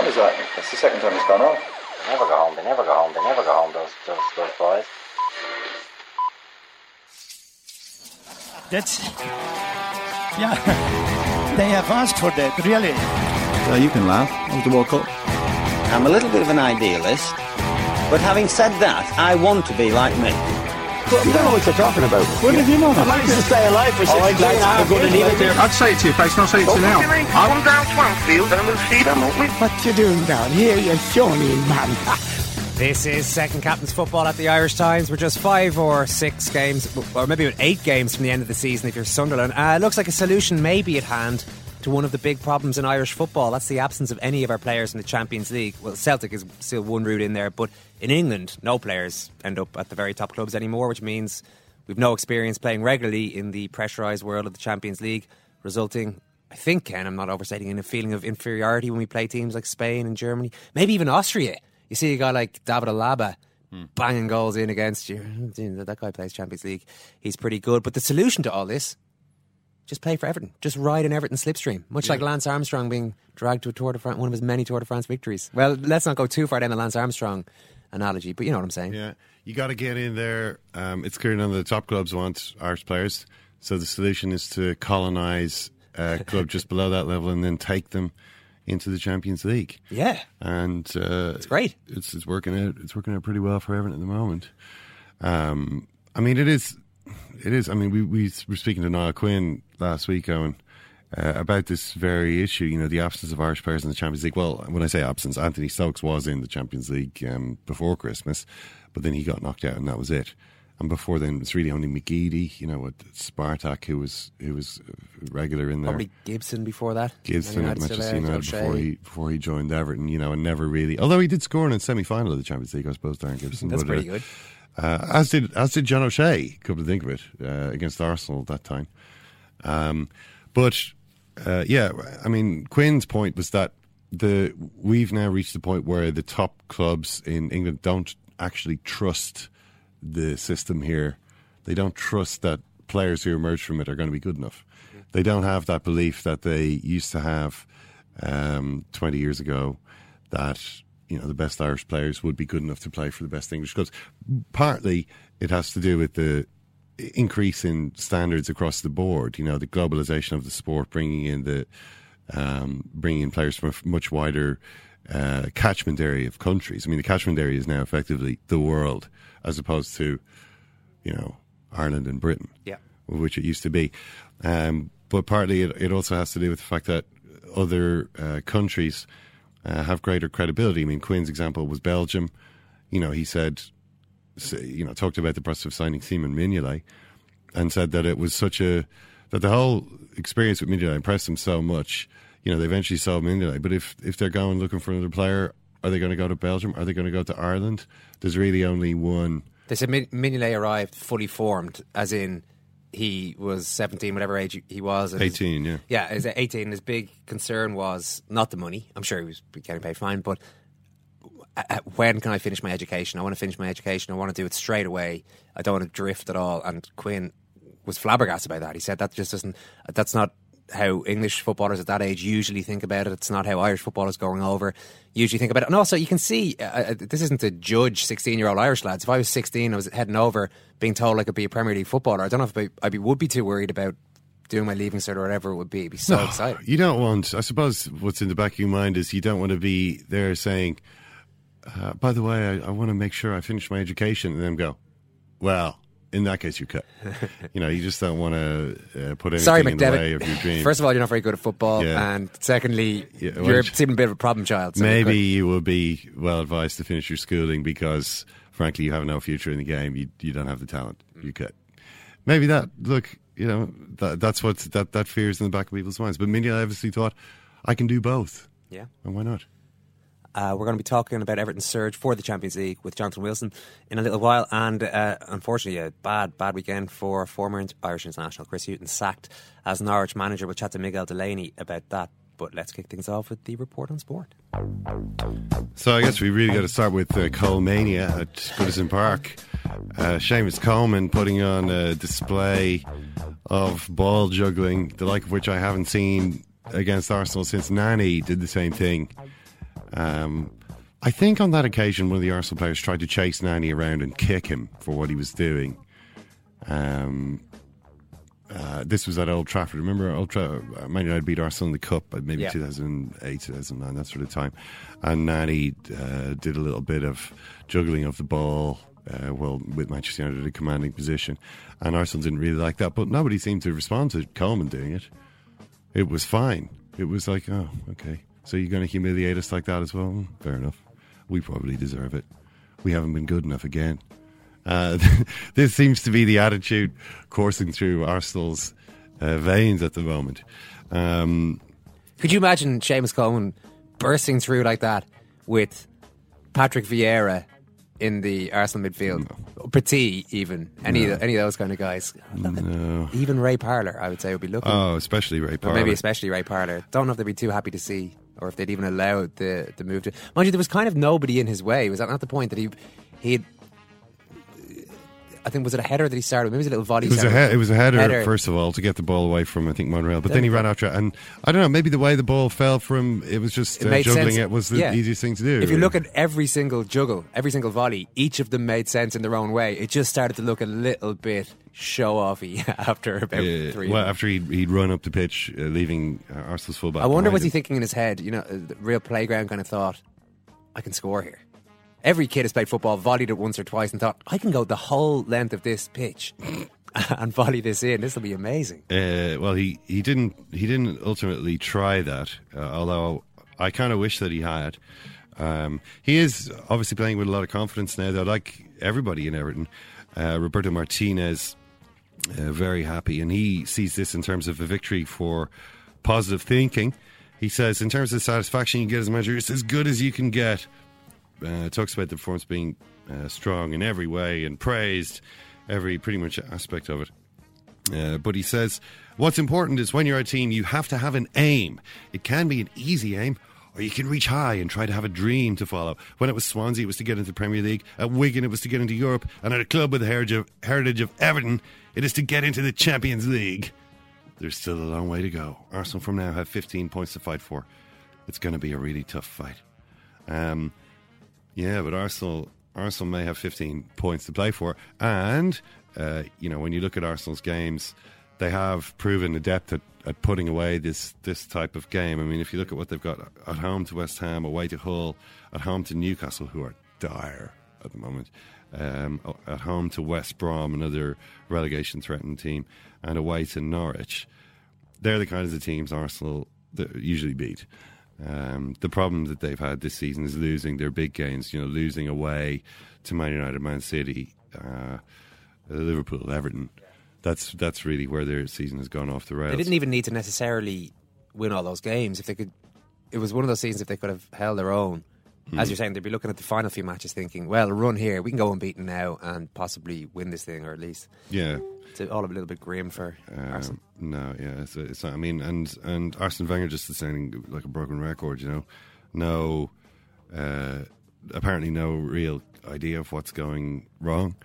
What is that? That's the second time it's gone off. They never go home. They never go home. They never go home. Those those those boys. That's yeah. They have asked for that, really. So you can laugh. It was the World Cup. I'm a little bit of an idealist, but having said that, I want to be like me. You don't know what you're talking about. What did you know? I'd like to stay alive for Oh, 63 and a half going to leave it there. I'd say it to your face, not say it to you now. Come down Swanfield and we'll see them, won't we? What you doing down here, you shawny man? This is second captain's football at the Irish Times. We're just five or six games, or maybe about eight games from the end of the season if you're Sunderland. Uh, it looks like a solution may be at hand to one of the big problems in Irish football. That's the absence of any of our players in the Champions League. Well, Celtic is still one route in there, but in England, no players end up at the very top clubs anymore, which means we've no experience playing regularly in the pressurised world of the Champions League, resulting. I think, Ken, I'm not overstating, in a feeling of inferiority when we play teams like Spain and Germany, maybe even Austria. You see a guy like David Alaba hmm. banging goals in against you. That guy plays Champions League. He's pretty good. But the solution to all this, just play for Everton. Just ride in Everton slipstream. Much like Lance Armstrong being dragged to a Tour de France, one of his many Tour de France victories. Well, let's not go too far down the Lance Armstrong analogy, but you know what I'm saying. Yeah, you got to get in there. Um, it's clear none of the top clubs want Irish players, so the solution is to colonise a club just below that level and then take them into the Champions League. Yeah. And uh, It's great. It's it's working out. It's working out pretty well for Everton at the moment. Um, I mean, it is. It is. I mean, we we were speaking to Niall Quinn last week, Eoin, uh, about this very issue. You know, the absence of Irish players in the Champions League. Well, when I say absence, Anthony Stokes was in the Champions League um, before Christmas, but then he got knocked out, and that was it. And before then, it's really only McGeady, you know, Spartak, who was who was regular in there. Probably Gibson before that. Gibson at Manchester United before he before he joined Everton, you know, and never really. Although he did score in a semi final of the Champions League, I suppose. Darren Gibson, That's but, pretty uh, good. Uh, as did as did John O'Shea. Come to think of it, uh, against Arsenal at that time. Um, but uh, yeah, I mean, Quinn's point was that the we've now reached the point where the top clubs in England don't actually trust the system here. They don't trust that players who emerge from it are going to be good enough. They don't have that belief that they used to have um, 20 years ago that you know the best Irish players would be good enough to play for the best English clubs. Partly it has to do with the increase in standards across the board. You know, the globalization of the sport, bringing in the um, bringing in players from a much wider uh, catchment area of countries. I mean, the catchment area is now effectively the world, as opposed to you know Ireland and Britain, Yeah. which it used to be. Um, but partly it, it also has to do with the fact that other uh, countries uh, have greater credibility. I mean, Quinn's example was Belgium. You know, he said, you know, talked about the process of signing Simon Mignolet and said that it was such a that the whole experience with Mignolet impressed him so much. You know, they eventually sold Mignolet, but if if they're going looking for another player, are they going to go to Belgium? Are they going to go to Ireland? There's really only one. They said Mignolet arrived fully formed, as in he was 17, whatever age he was. and his- 18, yeah. Yeah, his 18. His big concern was not the money. I'm sure he was getting paid fine, but uh, uh, when can I finish my education? I want to finish my education. I want to do it straight away. I don't want to drift at all. And Quinn was flabbergasted by that. He said that just doesn't, that's not how English footballers at that age usually think about it. It's not how Irish footballers going over usually think about it. And also, you can see uh, uh, this isn't to judge 16 year old Irish lads. If I was 16, I was heading over being told I could be a Premier League footballer. I don't know if I, I be, would be too worried about doing my leaving cert or whatever it would be. It'd be so No, exciting. You don't want. I suppose what's in the back of your mind is you don't want to be there saying, uh, by the way, I, I want to make sure I finish my education, and then go, well, in that case, you cut. you know, you just don't want to uh, put anything Sorry, in the way of your dream. First of all, you're not very good at football, Yeah. and secondly, Yeah, well, you're seeming a bit of a problem child. so Maybe you will be well advised to finish your schooling because, frankly, you have no future in the game. You you don't have the talent. You cut. Maybe that. Look, you know that that's what that that fears in the back of people's minds. But Mignolet obviously thought, I can do both, Yeah. and why not? Uh, we're going to be talking about Everton's surge for the Champions League with Jonathan Wilson in a little while. And uh, unfortunately, a bad, bad weekend for former Irish international Chris Hughton, sacked as Norwich manager. We'll chat to Miguel Delaney about that. But let's kick things off with the report on sport. So I guess we really got to start with uh, Colemania at Goodison Park. Uh, Seamus Coleman putting on a display of ball juggling, the like of which I haven't seen against Arsenal since Nani did the same thing. Um, I think on that occasion, one of the Arsenal players tried to chase Nani around and kick him for what he was doing. Um, uh, this was at Old Trafford. Remember, Old Tra- uh, Man United beat Arsenal in the Cup, at maybe Yeah. 2008, 2009, that sort of time. And Nani uh, did a little bit of juggling of the ball. Uh, well, with Manchester United in a commanding position, and Arsenal didn't really like that. But nobody seemed to respond to Coleman doing it. It was fine. It was like, oh, okay. So you're going to humiliate us like that as well? Fair enough. We probably deserve it. We haven't been good enough again. Uh, this seems to be the attitude coursing through Arsenal's uh, veins at the moment. Um, Could you imagine Seamus Coleman bursting through like that with Patrick Vieira in the Arsenal midfield? Petit, even. Any, of, any of those kind of guys. no. Even Ray Parlour, I would say, would be looking. Oh, especially Ray Parlour. maybe especially Ray Parlour. Don't know if they'd be too happy to see, or if they'd even allowed the the move to. Mind you, there was kind of nobody in his way. Was that not the point that he he? I think was it a header that he started? Maybe it was a little volley. It was a he- it was a header, first of all to get the ball away from I think Monreal, but then, Then- he ran after it, and I don't know maybe the way the ball fell from it was just It uh, juggling sense. it was the Yeah. easiest thing to do. If you look at every single juggle, every single volley, each of them made sense in their own way. It just started to look a little bit show offy after about Uh, three. well, after he'd, he'd run up the pitch, uh, leaving uh, Arsenal's fullback. I wonder was he thinking in his head, you know, uh, the real playground kind of thought, I can score here. Every kid has played football, volleyed it once or twice, and thought, I can go the whole length of this pitch and volley this in. This will be amazing. Uh, well, he, he didn't he didn't ultimately try that. Uh, although I kind of wish that he had. Um, he is obviously playing with a lot of confidence now. Though, like everybody in Everton, uh, Roberto Martinez uh, very happy, and he sees this in terms of a victory for positive thinking. He says, in terms of satisfaction you get as a manager, it's as good as you can get. Uh, talks about the performance being uh, strong in every way and praised every pretty much aspect of it. Uh, but he says, what's important is when you're a team, you have to have an aim. It can be an easy aim, or you can reach high and try to have a dream to follow. When it was Swansea, it was to get into the Premier League. At Wigan, it was to get into Europe. And at a club with the heritage of, heritage of Everton, it is to get into the Champions League. There's still a long way to go. Arsenal from now have 15 points to fight for. It's going to be a really tough fight. Um, yeah, but Arsenal Arsenal may have 15 points to play for, and uh, you know when you look at Arsenal's games, they have proven adept at, at putting away this this type of game. I mean, if you look at what they've got at home to West Ham, away to Hull, at home to Newcastle, who are dire at the moment, um, at home to West Brom, another relegation threatened team, and away to Norwich. They're the kinds of teams Arsenal usually beat. Um, the problem that they've had this season is losing their big games. You know, losing away to Man United, Man City, uh, Liverpool, Everton. That's that's really where their season has gone off the rails. They didn't even need to necessarily win all those games. If they could, it was one of those seasons if they could have held their own. As Hmm. you're saying, they'd be looking at the final few matches thinking, well, run here, we can go unbeaten now and possibly win this thing, or at least. Yeah. It's all a little bit grim for Arsenal. Um, no, yeah, it's, it's I mean, and and Arsene Wenger just is sounding like a broken record. You know, no, uh, apparently no real idea of what's going wrong.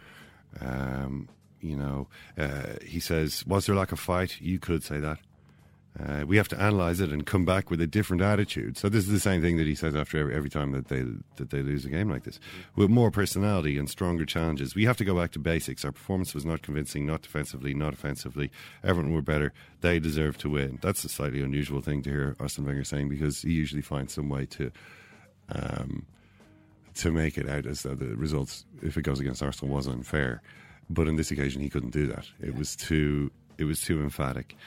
Um, you know, uh, he says, was there lack of fight? You could say that. Uh, we have to analyze it and come back with a different attitude. So this is the same thing that he says after every, every time that they that they lose a game like this, with more personality and stronger challenges. We have to go back to basics. Our performance was not convincing, not defensively, not offensively. Everyone were better. They deserve to win. That's a slightly unusual thing to hear Arsene Wenger saying because he usually finds some way to um, to make it out as though the results, if it goes against Arsenal, was unfair. But on this occasion, he couldn't do that. It was too it was too emphatic.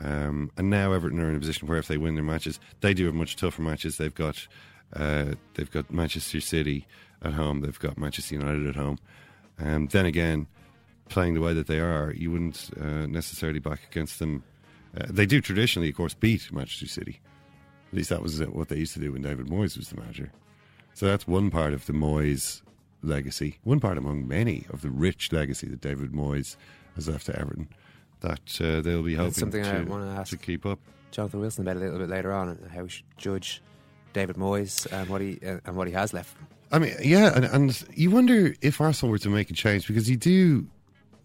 Um, and now Everton are in a position where if they win their matches, they do have much tougher matches. They've got uh, they've got Manchester City at home. They've got Manchester United at home. And then again, playing the way that they are, you wouldn't uh, necessarily back against them. Uh, they do traditionally, of course, beat Manchester City. At least that was what they used to do when David Moyes was the manager. So that's one part of the Moyes legacy, one part among many of the rich legacy that David Moyes has left to Everton that uh, they'll be hoping something to, I want to ask to keep up. Jonathan Wilson about a little bit later on how we should judge David Moyes and what he uh, and what he has left. I mean, yeah, and, and you wonder if Arsenal were to make a change because you do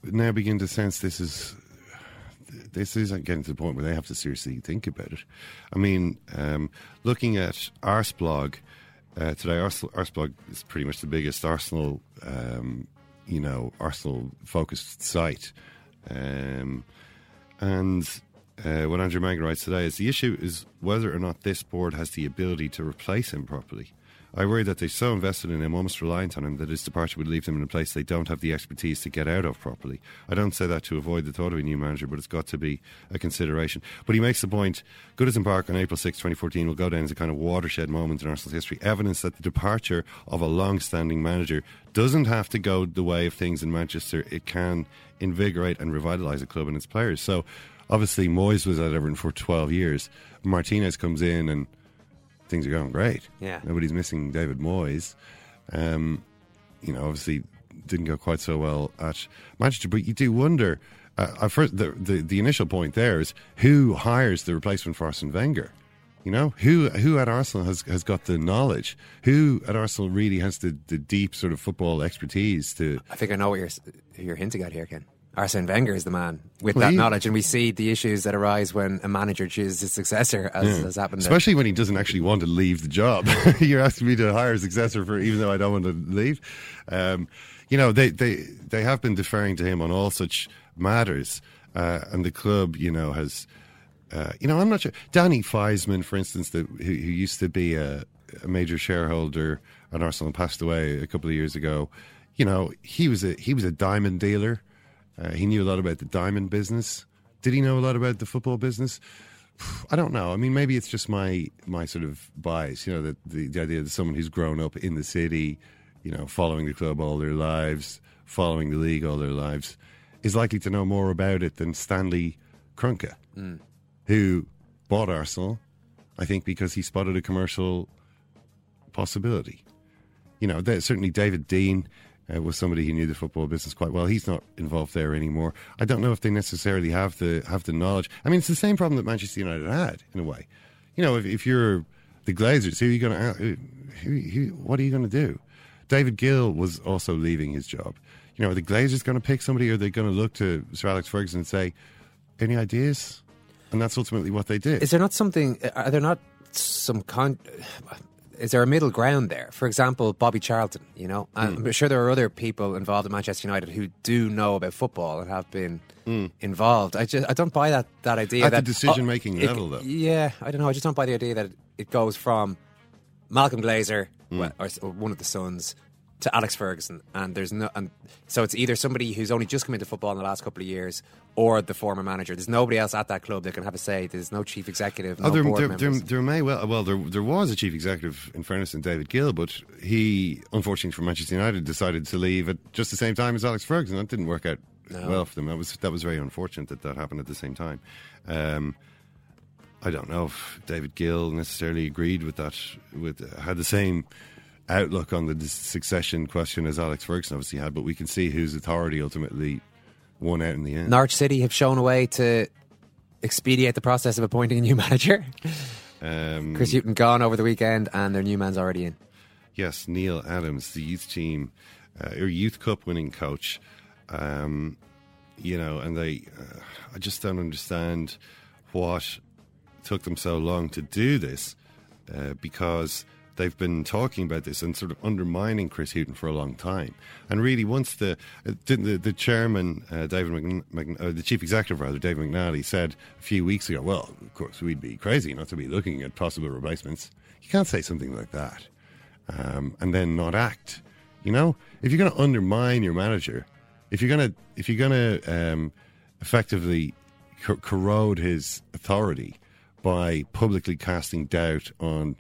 now begin to sense this is this is getting to the point where they have to seriously think about it. I mean, um, looking at Arseblog uh, today, Arsenal, Arseblog is pretty much the biggest Arsenal, um, you know, Arsenal focused site, um, and uh, what Andrew Mangan writes today is the issue is whether or not this board has the ability to replace him properly. I worry that they're so invested in him, almost reliant on him, that his departure would leave them in a place they don't have the expertise to get out of properly. I don't say that to avoid the thought of a new manager, but it's got to be a consideration. But he makes the point Goodison Park on April 6, 2014 will go down as a kind of watershed moment in Arsenal's history, evidence that the departure of a long standing manager doesn't have to go the way of things in Manchester. It can invigorate and revitalise a club and its players. So, obviously, Moyes was at Everton for 12 years. Martinez comes in and things are going great. Yeah. Nobody's missing David Moyes. Um, you know, obviously didn't go quite so well at Manchester, but you do wonder. Uh, first, the, the the initial point there is who hires the replacement for Arsene Wenger. You know, who who at Arsenal has, has got the knowledge? Who at Arsenal really has the, the deep sort of football expertise to? I think I know what you're you're hinting at here, Ken. Arsene Wenger is the man with Well, that knowledge, and we see the issues that arise when a manager chooses his successor, as Yeah. has happened. Especially when he doesn't actually want to leave the job. You're asking me to hire a successor for, even though I don't want to leave. Um, you know, they, they, they have been deferring to him on all such matters. Uh, and the club, you know, has, uh, you know, I'm not sure. Danny Fiszman, for instance, the, who, who used to be a, a major shareholder at Arsenal passed away a couple of years ago. You know, he was a he was a diamond dealer. Uh, he knew a lot about the diamond business. Did he know a lot about the football business? I don't know. I mean, maybe it's just my my sort of bias. You know, that the, the idea that someone who's grown up in the city, you know, following the club all their lives, following the league all their lives, is likely to know more about it than Stanley Kroenke, Mm. Who bought Arsenal. I think because he spotted a commercial possibility. You know, there, certainly David Dein uh, was somebody who knew the football business quite well. He's not involved there anymore. I don't know if they necessarily have the have the knowledge. I mean, it's the same problem that Manchester United had in a way. You know, if, if you're the Glazers, who are you going to? Who, who, what are you going to do? David Gill was also leaving his job. You know, are the Glazers going to pick somebody, or are they going to look to Sir Alex Ferguson and say, "Any ideas?" And that's ultimately what they did. Is there not something? Are there not some con? Is there a middle ground there? For example, Bobby Charlton. You know, Hmm. I'm sure there are other people involved in Manchester United who do know about football and have been involved. I just I don't buy that that idea. At the that decision-making oh, level, though. Yeah, I don't know. I just don't buy the idea that it goes from Malcolm Glazer well, or, or one of the sons to Alex Ferguson, and there's no, and so it's either somebody who's only just come into football in the last couple of years, or the former manager. There's nobody else at that club that can have a say. There's no chief executive, no Oh, there, board there, members. there, there may well. Well, there there was a chief executive in fairness in David Gill, but he, unfortunately for Manchester United, decided to leave at just the same time as Alex Ferguson. That didn't work out No. well for them. That was that was very unfortunate that that happened at the same time. Um, I don't know if David Gill necessarily agreed with that. With had the same outlook on the succession question as Alex Ferguson obviously had, but we can see whose authority ultimately won out in the end. Norwich City have shown a way to expedite the process of appointing a new manager. Um, Chris Hughton gone over the weekend, and their new man's already in. Yes, Neil Adams, the youth team, uh, or youth cup winning coach. Um, you know, and they, uh, I just don't understand what took them so long to do this uh, because they've been talking about this and sort of undermining Chris Hughton for a long time. And really, once the uh, the, the chairman, uh, David Mc, Mc, uh, the chief executive rather, David McNally, said a few weeks ago, "Well, of course, we'd be crazy not to be looking at possible replacements." You can't say something like that. um, and then not act. You know, if you're going to undermine your manager, if you're going to if you're going to um, effectively corrode his authority by publicly casting doubt on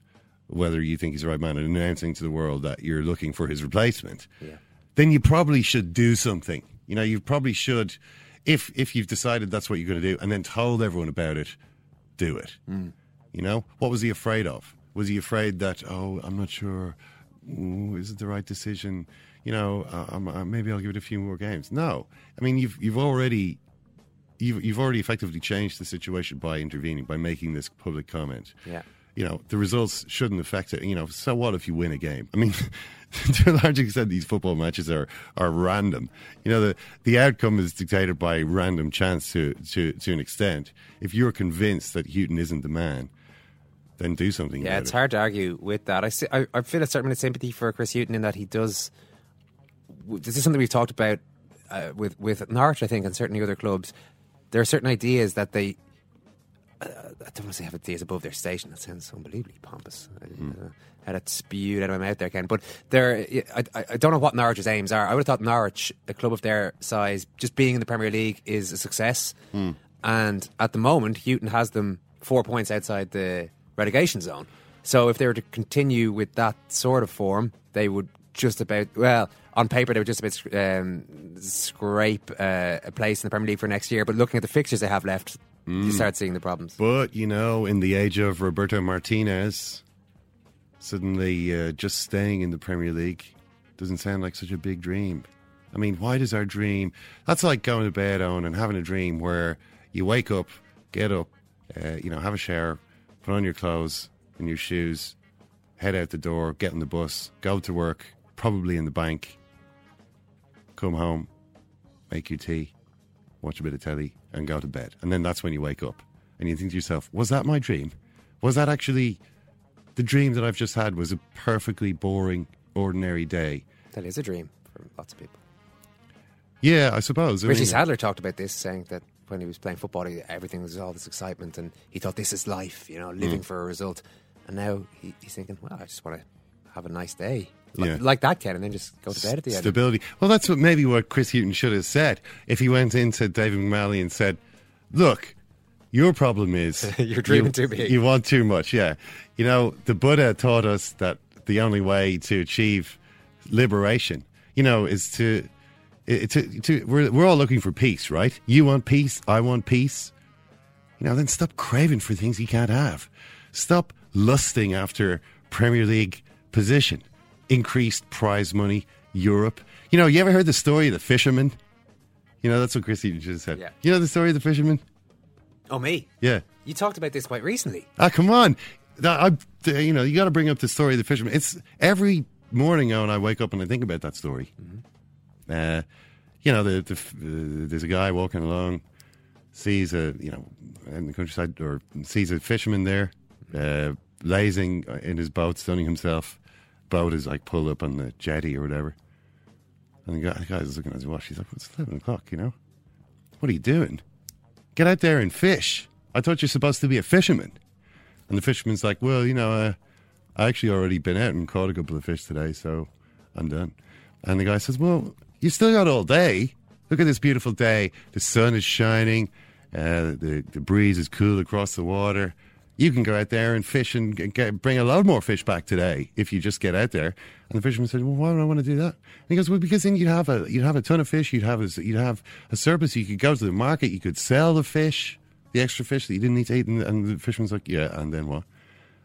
whether you think he's the right man and announcing to the world that you're looking for his replacement, Yeah. then you probably should do something. You know, you probably should, if if you've decided that's what you're going to do, and then told everyone about it, do it. You know, what was he afraid of? Was he afraid that oh, I'm not sure, Ooh, is it the right decision? You know, uh, I'm, uh, maybe I'll give it a few more games. No, I mean you've you've already. You've, you've already effectively changed the situation by intervening, by making this public comment Yeah. You know, the results shouldn't affect it. You know, so what if you win a game? I mean, to a large extent, these football matches are, are random. You know, the, the outcome is dictated by random chance to, to, to an extent. If you're convinced that Hughton isn't the man, then do something Yeah, it's it. hard to argue with that. I, see, I, I feel a certain amount of sympathy for Chris Hughton in that he does. This is something we've talked about uh, with with Norwich, I think, and certainly other clubs. There are certain ideas that they. Uh, I don't want to say have ideas above their station. That sounds unbelievably pompous. I uh, had it spewed out of my mouth there, Ken. But there, I, I don't know what Norwich's aims are. I would have thought Norwich, a club of their size, just being in the Premier League is a success. Hmm. And at the moment, Hughton has them four points outside the relegation zone. So if they were to continue with that sort of form, they would just about well on paper they would just about um, scrape uh, a place in the Premier League for next year. But looking at the fixtures they have left, you start seeing the problems. But, you know, in the age of Roberto Martinez, suddenly uh, just staying in the Premier League doesn't sound like such a big dream. I mean, why does our dream? That's like going to bed on and having a dream where you wake up, get up, uh, you know, have a shower, put on your clothes and your shoes, head out the door, get on the bus, go to work, probably in the bank, come home, make your tea, watch a bit of telly, and go to bed. And then that's when you wake up and you think to yourself, was that my dream? Was that actually the dream that I've just had? Was a perfectly boring, ordinary day? That is a dream for lots of people. Yeah, I suppose. I Richie mean- Sadler talked about this, saying that when he was playing football, he, everything was all this excitement, and he thought this is life, you know, living Mm. for a result. And now he, he's thinking, well, I just want to have a nice day, Yeah. like that, Ken, and then just go to bed at the end. Stability. Well, that's what maybe what Chris Hughton should have said if he went into David McNally and said, "Look, your problem is You're dreaming you, too big." You want too much." Yeah, you know, the Buddha taught us that the only way to achieve liberation, you know, is to. To, to, we're, we're all looking for peace, right? You want peace. I want peace. You know, then stop craving for things you can't have. Stop lusting after Premier League position, increased prize money, Europe. You know, you ever heard the story of the fisherman? You know, that's what Christy just said. Yeah. You know the story of the fisherman? Oh, me? Yeah. You talked about this quite recently. Ah, come on. I, you know, you got to bring up the story of the fisherman. It's every morning now, and I wake up and I think about that story. Uh, you know, the, the, uh, there's a guy walking along, sees a you know in the countryside, or sees a fisherman there, uh, lazing in his boat, sunning himself. Boat is like pulled up on the jetty or whatever. And the guy, the guy's looking at his watch. He's like, "It's eleven o'clock. You know, what are you doing? Get out there and fish. I thought you're supposed to be a fisherman." And the fisherman's like, "Well, you know, uh, I actually already been out and caught a couple of fish today, so I'm done." And the guy says, "Well, you still got all day. Look at this beautiful day. The sun is shining. Uh, the the breeze is cool across the water. You can go out there and fish and get, bring a lot more fish back today if you just get out there." And the fisherman said, "Well, why would I want to do that?" And he goes, "Well, because then you'd have a you'd have a ton of fish. You'd have a, you'd have a surplus. You could go to the market. You could sell the fish, the extra fish that you didn't need to eat." And, and the fisherman's like, "Yeah, and then what?"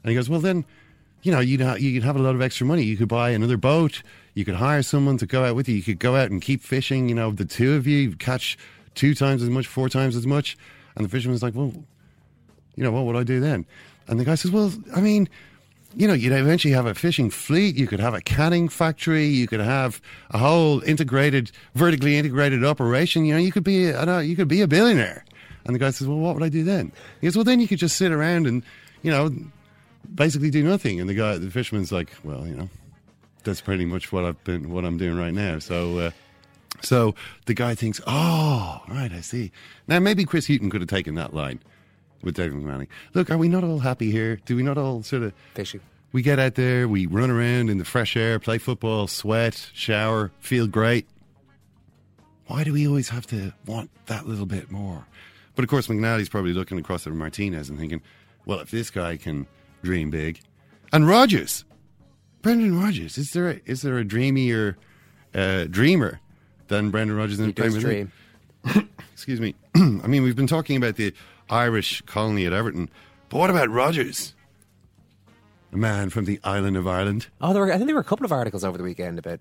And he goes, "Well, then." you know, you'd, ha- you'd have a lot of extra money. You could buy another boat. You could hire someone to go out with you. You could go out and keep fishing. You know, the two of you catch two times as much, four times as much. And the fisherman's like, well, you know, what would I do then? And the guy says, well, I mean, you know, you'd eventually have a fishing fleet. You could have a canning factory. You could have a whole integrated, vertically integrated operation. You know, you could be, I know, you could be a billionaire. And the guy says, well, what would I do then? He goes, well, then you could just sit around and, you know, basically do nothing. And the guy, the fisherman's like, well, you know, that's pretty much what I've been, what I'm doing right now. So, uh, so the guy thinks, oh, right, I see. Now maybe Chris Hughton could have taken that line with David McManning. Look, are we not all happy here? Do we not all sort of Fishing. We get out there, we run around in the fresh air, play football, sweat, shower, feel great. Why do we always have to want that little bit more? But of course, McNally's probably looking across at Martinez and thinking, well, if this guy can dream big. And Rodgers, Brendan Rodgers, is there a, is there a dreamier uh, dreamer than Brendan Rodgers in He the Premier League? Excuse me. I mean, we've been talking about the Irish colony at Everton, but what about Rodgers? A man from the island of Ireland. Oh, there were, I think there were a couple of articles over the weekend about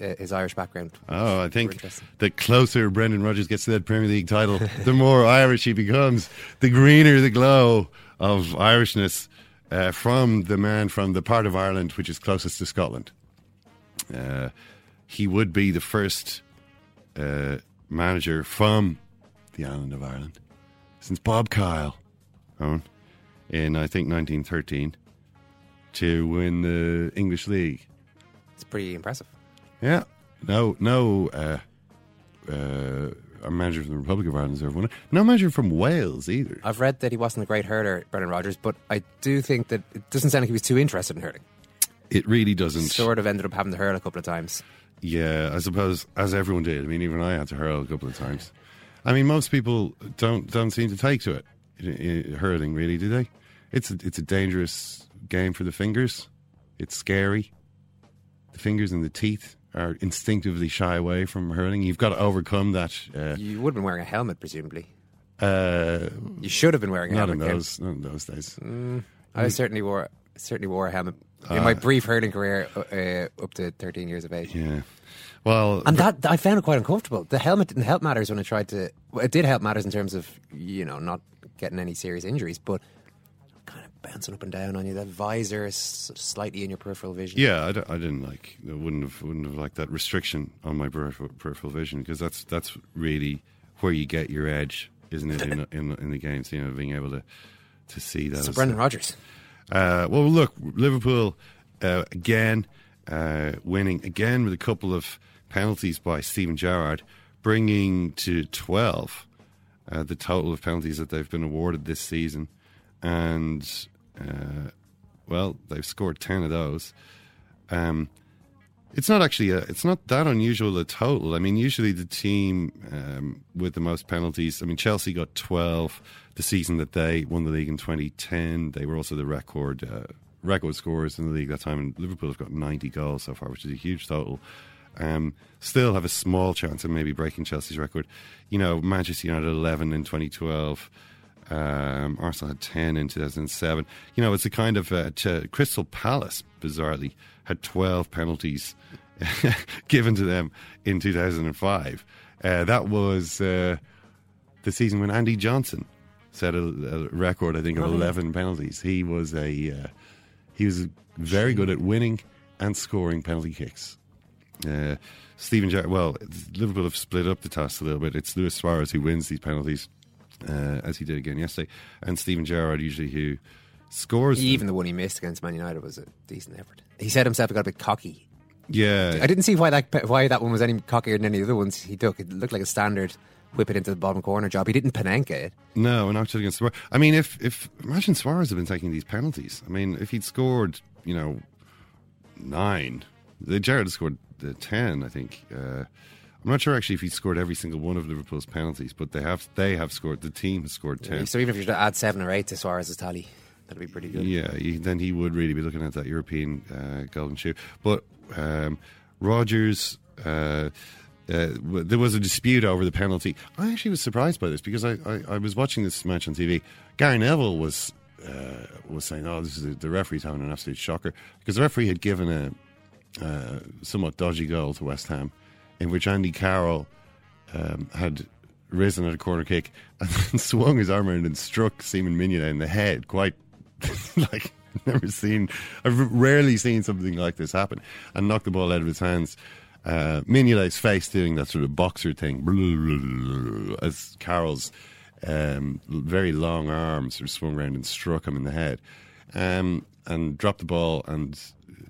uh, his Irish background. Oh, I think the closer Brendan Rodgers gets to that Premier League title, the more Irish he becomes, the greener the glow of Irishness uh, from the man from the part of Ireland which is closest to Scotland. Uh, he would be the first uh, manager from the island of Ireland since Bob Kyle, in I think 1913, to win the English League. It's pretty impressive. Yeah. No, no uh, uh, a manager from the Republic of Ireland has ever won it. No manager from Wales either. I've read that he wasn't a great hurler, Brendan Rodgers, but I do think that it doesn't sound like he was too interested in hurling. It really doesn't. Sort of ended up having to hurl a couple of times. Yeah, I suppose as everyone did. I mean, even I had to hurl a couple of times. I mean, most people don't don't seem to take to it i- i- hurling, really, do they? It's a, it's a dangerous game for the fingers. It's scary. The fingers and the teeth are instinctively shy away from hurling. You've got to overcome that. Uh, You would have been wearing a helmet, presumably. uh, You should have been wearing a not helmet. in those, not in those days. I certainly wore certainly wore a helmet in my brief hurling career uh, uh, up to 13 years of age. Yeah. Well, And that I found it quite uncomfortable. The helmet didn't help matters when I tried to. Well, it did help matters in terms of you know not getting any serious injuries, but kind of bouncing up and down on you. That visor is slightly in your peripheral vision. Yeah, I, d- I didn't like. I wouldn't have wouldn't have liked that restriction on my peripheral, peripheral vision because that's that's really where you get your edge, isn't it? In in, in the games, you know, being able to to see that. So Brendan Rodgers. Uh, well, look, Liverpool uh, again uh, winning again with a couple of penalties by Steven Gerrard, bringing to twelve uh, the total of penalties that they've been awarded this season, and uh, well, they've scored ten of those. Um, it's not actually a, it's not that unusual a total. I mean, usually the team um, with the most penalties. I mean, Chelsea got twelve the season that they won the league in 2010. They were also the record uh, record scorers in the league that time, and Liverpool have got 90 goals so far, which is a huge total. Um, still have a small chance of maybe breaking Chelsea's record. You know, Manchester United 11 in 2012. Um, Arsenal had 10 in 2007. You know, it's a kind of uh, Ch- Crystal Palace, bizarrely, had 12 penalties given to them in 2005. Uh, that was uh, the season when Andy Johnson set a, a record, I think, of Oh, yeah. 11 penalties. He was a uh, he was very good at winning and scoring penalty kicks. Uh, Steven Gerrard, well, Liverpool have split up the task a little bit. It's Luis Suarez who wins these penalties, uh, as he did again yesterday, and Steven Gerrard usually who scores. them. Even the one he missed against Man United was a decent effort. He said himself he got a bit cocky. yeah, I didn't see why that why that one was any cockier than any of the other ones he took. It looked like a standard whip it into the bottom corner job. He didn't Panenka it. No, and actually against Suarez. I mean, if if imagine Suarez had been taking these penalties. I mean, if he'd scored, you know, nine, Gerrard scored uh, ten. I think. Uh, I'm not sure actually if he scored every single one of Liverpool's penalties, but they have they have scored. The team has scored ten. So even if you were to add seven or eight to Suarez's tally, that'd be pretty good. Yeah, he, then he would really be looking at that European uh, golden shoe. But um, Rodgers, uh, uh, there was a dispute over the penalty. I actually was surprised by this because I, I, I was watching this match on TV. Gary Neville was uh, was saying, "Oh, this is a, the referee's having an absolute shocker," because the referee had given a uh, somewhat dodgy goal to West Ham, in which Andy Carroll um, had risen at a corner kick and swung his arm around and struck Simon Mignolet in the head. Quite like never seen. I've rarely seen something like this happen, and knocked the ball out of his hands. Uh, Mignolet's face doing that sort of boxer thing as Carroll's um, very long arms sort of swung around and struck him in the head, um, and dropped the ball and.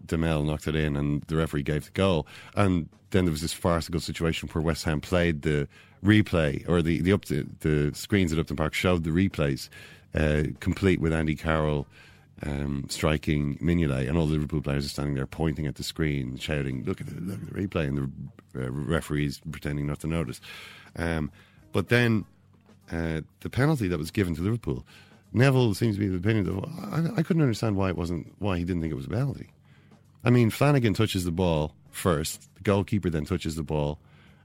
Demel knocked it in, and the referee gave the goal. And then there was this farcical situation where West Ham played the replay, or the the up the screens at Upton Park showed the replays, uh, complete with Andy Carroll um, striking Mignolet, and all the Liverpool players are standing there pointing at the screen, shouting, "Look at the look at the replay!" and the uh, referees pretending not to notice. Um, but then uh, the penalty that was given to Liverpool, Neville seems to be of the opinion that I, I couldn't understand why it wasn't why he didn't think it was a penalty. I mean, Flanagan touches the ball first, the goalkeeper then touches the ball,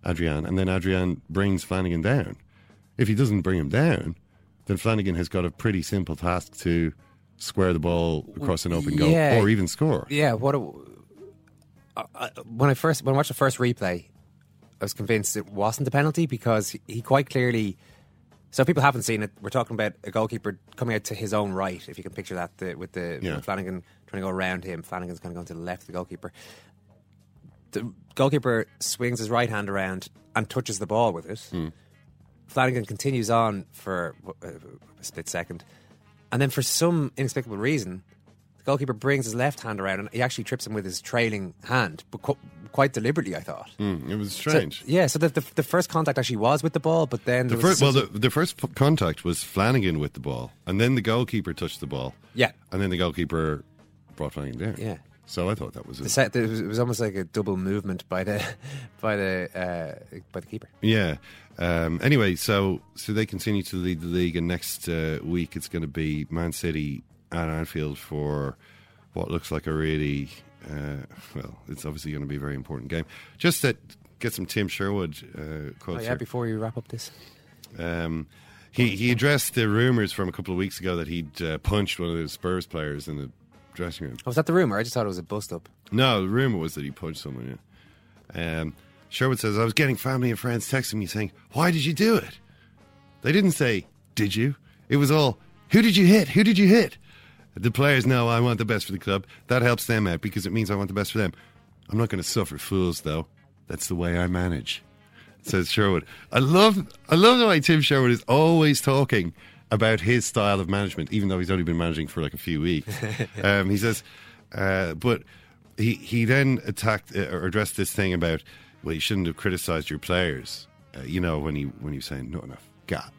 Adrian, and then Adrian brings Flanagan down. If he doesn't bring him down, then Flanagan has got a pretty simple task to square the ball across an open goal or even score. Yeah, what a, uh, when I first when I watched the first replay, I was convinced it wasn't a penalty because he, quite clearly. So people haven't seen it. We're talking about a goalkeeper coming out to his own right. If you can picture that, the, with the Yeah. with Flanagan trying to go around him, Flanagan's kind of going to the left of the goalkeeper. The goalkeeper swings his right hand around and touches the ball with it. Flanagan continues on for uh, a split second, and then for some inexplicable reason, the goalkeeper brings his left hand around and he actually trips him with his trailing hand, but qu- quite deliberately, I thought. Mm, it was So- strange. yeah, so the, the the first contact actually was with the ball, but then The first, well, the, the first contact was Flanagan with the ball, and then the goalkeeper touched the ball. Yeah. and then the goalkeeper brought down. Yeah. So I thought that was the set, it, was, it was almost like a double movement by the by the uh, by the keeper. yeah. Um, anyway, so so they continue to lead the league, and next uh, week it's going to be Man City at Anfield for what looks like a really uh, well. It's obviously going to be a very important game. Just to get some Tim Sherwood uh, Oh quotes. yeah, here. before you wrap up this, Um, he he addressed the rumours from a couple of weeks ago that he'd uh, punched one of the Spurs players in the dressing room. oh, was that the rumor? I just thought it was a bust up. No, the rumour was that he punched someone. Yeah. Um, Sherwood says I was getting family and friends texting me saying, "Why did you do it?" They didn't say, "Did you?" It was all, "Who did you hit? Who did you hit?" The players know I want the best for the club. That helps them out because it means I want the best for them. I'm not going to suffer fools, though. That's the way I manage says Sherwood. I love I love the way Tim Sherwood is always talking about his style of management, even though he's only been managing for like a few weeks. um, he says, uh, but he he then attacked uh, or addressed this thing about well, you shouldn't have criticised your players. Uh, you know when he when he was saying not enough, God,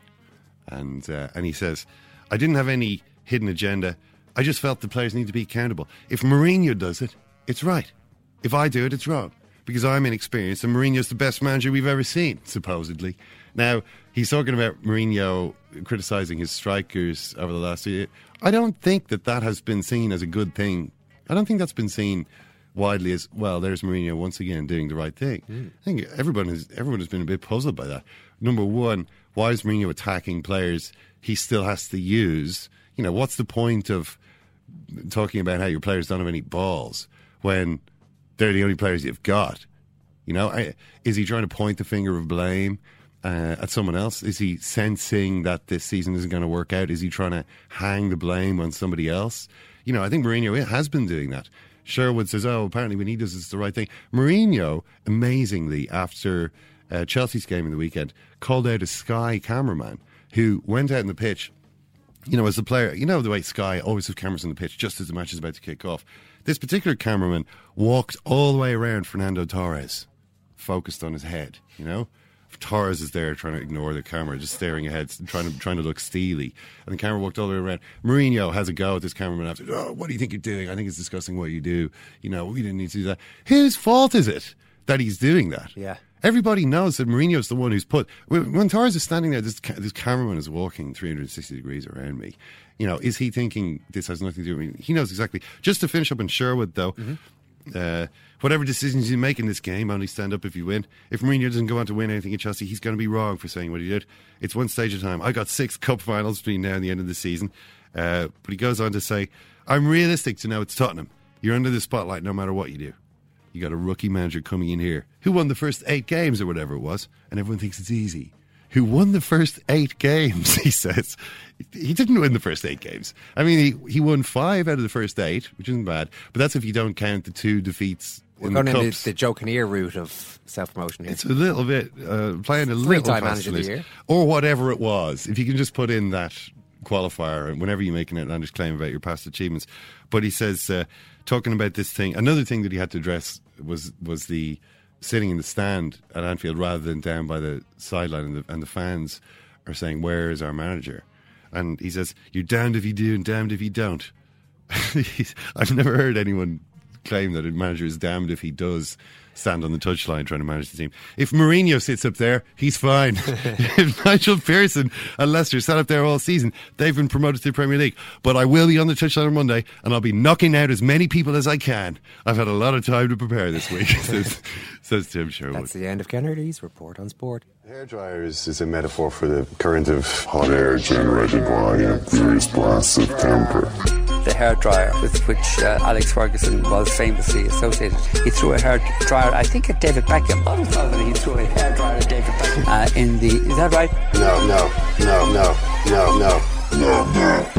and uh, and he says, I didn't have any hidden agenda. I just felt the players need to be accountable. If Mourinho does it, it's right. If I do it, it's wrong because I'm inexperienced and Mourinho's the best manager we've ever seen, supposedly. Now, he's talking about Mourinho criticising his strikers over the last year. I don't think that that has been seen as a good thing. I don't think that's been seen widely as well. There's Mourinho once again doing the right thing. Hmm. I think everyone has everyone has been a bit puzzled by that. Number one, why is Mourinho attacking players he still has to use? You know, what's the point of talking about how your players don't have any balls when they're the only players you've got? You know, I, is he trying to point the finger of blame uh, at someone else? Is he sensing that this season isn't going to work out? Is he trying to hang the blame on somebody else? You know, I think Mourinho has been doing that. Sherwood says, "Oh, apparently when he does it's the right thing." Mourinho, amazingly, after uh, Chelsea's game in the weekend, called out a Sky cameraman who went out in the pitch you know, as a player, you know the way Sky always have cameras on the pitch just as the match is about to kick off. This particular cameraman walked all the way around Fernando Torres, focused on his head. You know, Torres is there trying to ignore the camera, just staring ahead, trying to trying to look steely. And the camera walked all the way around. Mourinho has a go at this cameraman after. Oh, what do you think you're doing? I think it's disgusting what you do. You know, we didn't need to do that. Whose fault is it that he's doing that? Yeah. Everybody knows that Mourinho's the one who's put. When Torres is standing there, this, this cameraman is walking 360 degrees around me. You know, is he thinking this has nothing to do with me? He knows exactly. Just to finish up in Sherwood, though, uh, whatever decisions you make in this game, only stand up if you win. If Mourinho doesn't go on to win anything at Chelsea, he's going to be wrong for saying what he did. It's one stage at a time. I got six cup finals between now and the end of the season. Uh, but he goes on to say, I'm realistic to know it's Tottenham. You're under the spotlight no matter what you do. You got a rookie manager coming in here who won the first eight games or whatever it was, and everyone thinks it's easy. Who won the first eight games? He says he didn't win the first eight games. I mean, he he won five out of the first eight, which isn't bad. But that's if you don't count the two defeats We're in going the in the, the Kinnear route of self promotion here. It's a little bit uh, playing a little Three-time manager of year. or whatever it was. If you can just put in that qualifier whenever you make an outlandish claim about your past achievements. But he says, uh, talking about this thing, another thing that he had to address was was the sitting in the stand at Anfield rather than down by the sideline, and the, and the fans are saying, "Where is our manager?" And he says, "You're damned if you do and damned if you don't." I've never heard anyone claim that a manager is damned if he does stand on the touchline trying to manage the team. If Mourinho sits up there, he's fine. if Nigel Pearson and Leicester sat up there all season, they've been promoted to the Premier League. But I will be on the touchline on Monday and I'll be knocking out as many people as I can. I've had a lot of time to prepare this week, says, says Tim Sherwood. That's the end of Kennedy's report on sport. Hair dryers is a metaphor for the current of hot air generated by various blasts of temper the hair dryer with which uh, Alex Ferguson was famously associated. He threw a hair dryer, I think, at David Beckham. I thought that he threw a hair dryer at David Beckham. Uh, in the is that right? No, no, no, no, no, no, no, no.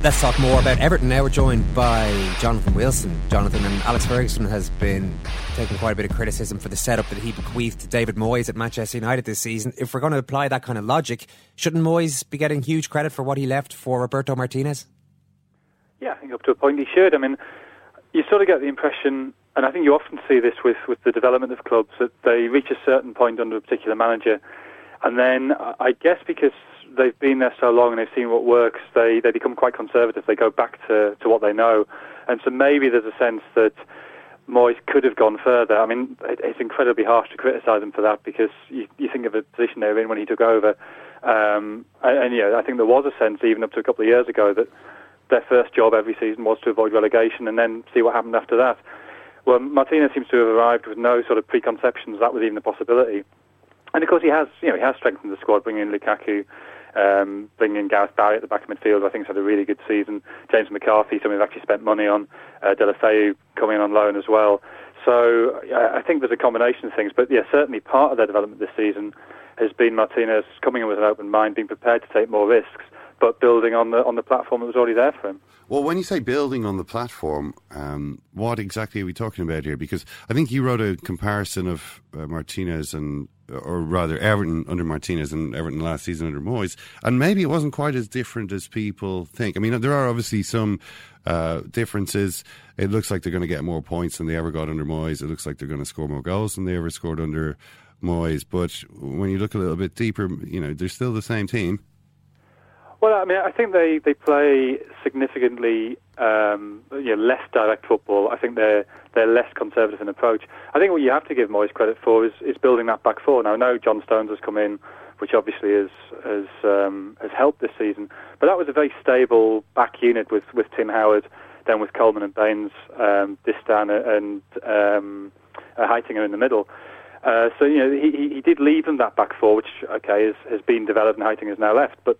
Let's talk more about Everton now. We're joined by Jonathan Wilson. Jonathan and Alex Ferguson has been taking quite a bit of criticism for the setup that he bequeathed to David Moyes at Manchester United this season. If we're going to apply that kind of logic, shouldn't Moyes be getting huge credit for what he left for Roberto Martinez? Yeah, I think up to a point he should. I mean, you sort of get the impression, and I think you often see this with, with the development of clubs, that they reach a certain point under a particular manager, and then I guess because they've been there so long and they've seen what works, they, they become quite conservative. They go back to, to what they know. And so maybe there's a sense that Moyes could have gone further. I mean, it, it's incredibly harsh to criticise him for that because you, you think of the position they were in when he took over. Um, and, and yeah, I think there was a sense, even up to a couple of years ago, that their first job every season was to avoid relegation and then see what happened after that. Well, Martinez seems to have arrived with no sort of preconceptions that was even a possibility. And of course, he has, you know, he has strengthened the squad, bringing in Lukaku, um, bringing in Gareth Barry at the back of midfield. I think he's had a really good season. James McCarthy, someone we've actually spent money on. Uh, Deulofeu coming on loan as well. So I think there's a combination of things. But yeah, certainly part of their development this season has been Martinez coming in with an open mind, being prepared to take more risks but building on the on the platform that was already there for him. Well, when you say building on the platform, um, what exactly are we talking about here? Because I think you wrote a comparison of uh, Martinez and, or rather, Everton under Martinez and Everton last season under Moyes, and maybe it wasn't quite as different as people think. I mean, there are obviously some uh, differences. It looks like they're going to get more points than they ever got under Moyes. It looks like they're going to score more goals than they ever scored under Moyes. But when you look a little bit deeper, you know, they're still the same team. Well, I mean, I think they, they play significantly um, you know, less direct football. I think they're they're less conservative in approach. I think what you have to give Moyes credit for is, is building that back four. Now, I know John Stones has come in, which obviously has has um, has helped this season, but that was a very stable back unit with, with Tim Howard, then with Coleman and Baines, um, Distin and um, uh, Heitinga in the middle. Uh, so you know he, he did leave them that back four, which okay has, has been developed and Heitinga has now left, but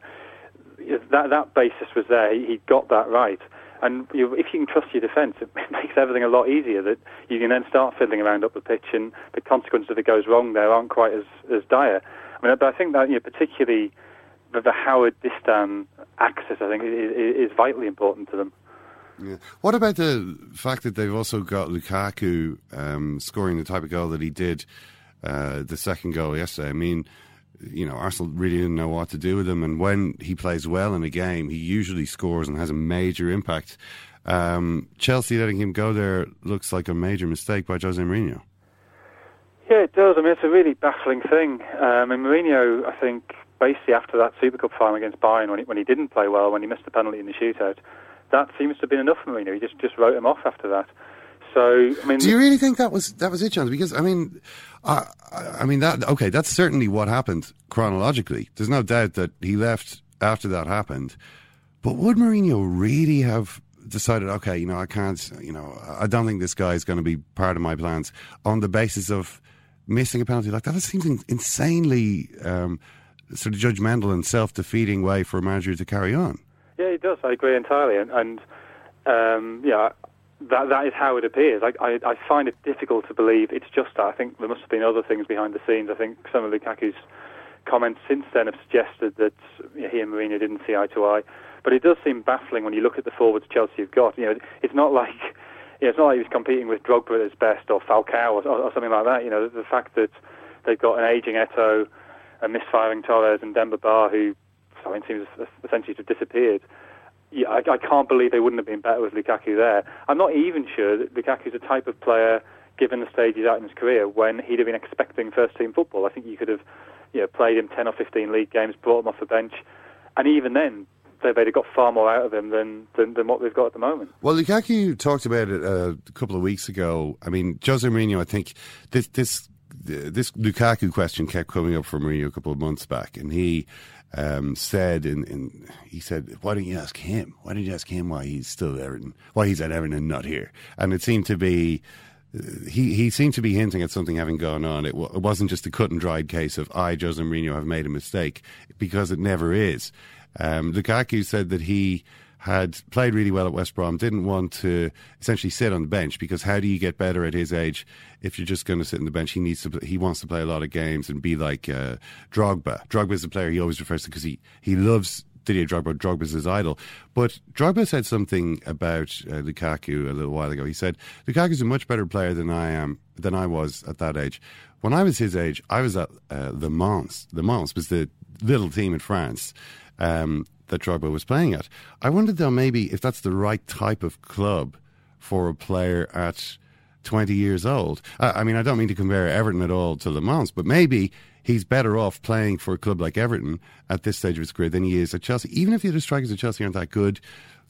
that that basis was there. He, he got that right. And you, if you can trust your defence, it makes everything a lot easier. That you can then start fiddling around up the pitch, and the consequences if it goes wrong there aren't quite as, as dire. I mean, but I think that you know, particularly the, the Howard Distin axis, I think, is, is vitally important to them. Yeah. What about the fact that they've also got Lukaku um, scoring the type of goal that he did, uh, the second goal yesterday? I mean, you know, Arsenal really didn't know what to do with him. And when he plays well in a game, he usually scores and has a major impact. Um, Chelsea letting him go there looks like a major mistake by Jose Mourinho. Yeah, it does. I mean, it's a really baffling thing. Um, and Mourinho, I think, basically after that Super Cup final against Bayern, when he, when he didn't play well, when he missed the penalty in the shootout, that seems to have been enough for Mourinho. He just, just wrote him off after that. So, I mean, do you really think that was that was it, John? Because I mean, I, I mean that okay, that's certainly what happened chronologically. There's no doubt that he left after that happened. But would Mourinho really have decided, okay, you know, I can't, you know, I don't think this guy is going to be part of my plans on the basis of missing a penalty like that? That seems insanely um, sort of judgmental and self-defeating way for a manager to carry on. Yeah, he does. I agree entirely, and, and um, yeah, that that is how it appears. I, I, I find it difficult to believe it's just that. I think there must have been other things behind the scenes. I think some of Lukaku's comments since then have suggested that he and Mourinho didn't see eye to eye. But it does seem baffling when you look at the forwards Chelsea have got. You know, it's not like you know, it's not like he was competing with Drogba at his best or Falcao or, or, or something like that. You know, the, the fact that they've got an aging Eto'o, a misfiring Torres, and Demba Ba, who I mean, seems essentially to have disappeared yeah, I, I can't believe they wouldn't have been better with Lukaku there. I'm not even sure that Lukaku's the type of player, given the stage he's at in his career, when he'd have been expecting first team football. I think you could have you know, played him 10 or 15 league games, brought him off the bench, and even then, they, they'd have got far more out of him than, than, than what they've got at the moment. Well, Lukaku talked about it uh, a couple of weeks ago. I mean, Jose Mourinho, I think this this this Lukaku question kept coming up for Mourinho a couple of months back, and he um, said, in, he said, why don't you ask him? Why don't you ask him why he's still at Everton? Why he's at Everton and not here? And it seemed to be. Uh, he, he seemed to be hinting at something having gone on. It, w- it wasn't just a cut and dried case of I, Jose Mourinho, have made a mistake, because it never is. Um, Lukaku said that he had played really well at West Brom, didn't want to essentially sit on the bench because how do you get better at his age if you're just going to sit on the bench? He needs to. He wants to play a lot of games and be like uh, Drogba. Drogba is the player he always refers to because he he loves Didier Drogba. Drogba's his idol. But Drogba said something about uh, Lukaku a little while ago. He said Lukaku's a much better player than I am than I was at that age. When I was his age, I was at uh, Le Mans. Le Mans was the little team in France. Um, that Drogba was playing at. I wondered though maybe if that's the right type of club for a player at 20 years old. I, mean, I don't mean to compare Everton at all to Le Mans, but maybe he's better off playing for a club like Everton at this stage of his career than he is at Chelsea. Even if the other strikers at Chelsea aren't that good,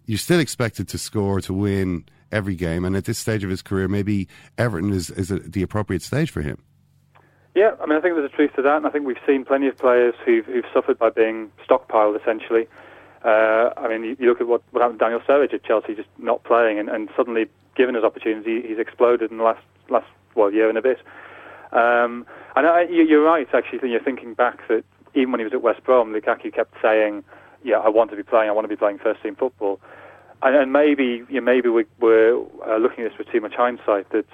you're still expected to score, to win every game. And at this stage of his career, maybe Everton is, is a, the appropriate stage for him. Yeah, I mean, I think there's a truth to that, and I think we've seen plenty of players who've, who've suffered by being stockpiled, essentially. Uh, I mean, you, you, look at what, what happened to Daniel Sturridge at Chelsea, just not playing, and, and suddenly given his opportunity, he's exploded in the last last well year and a bit. Um, and I, you, are right, actually. You're thinking back that even when he was at West Brom, Lukaku kept saying, "Yeah, I want to be playing. I want to be playing first team football." And, and maybe, you know, maybe we, we're uh, looking at this with too much hindsight. That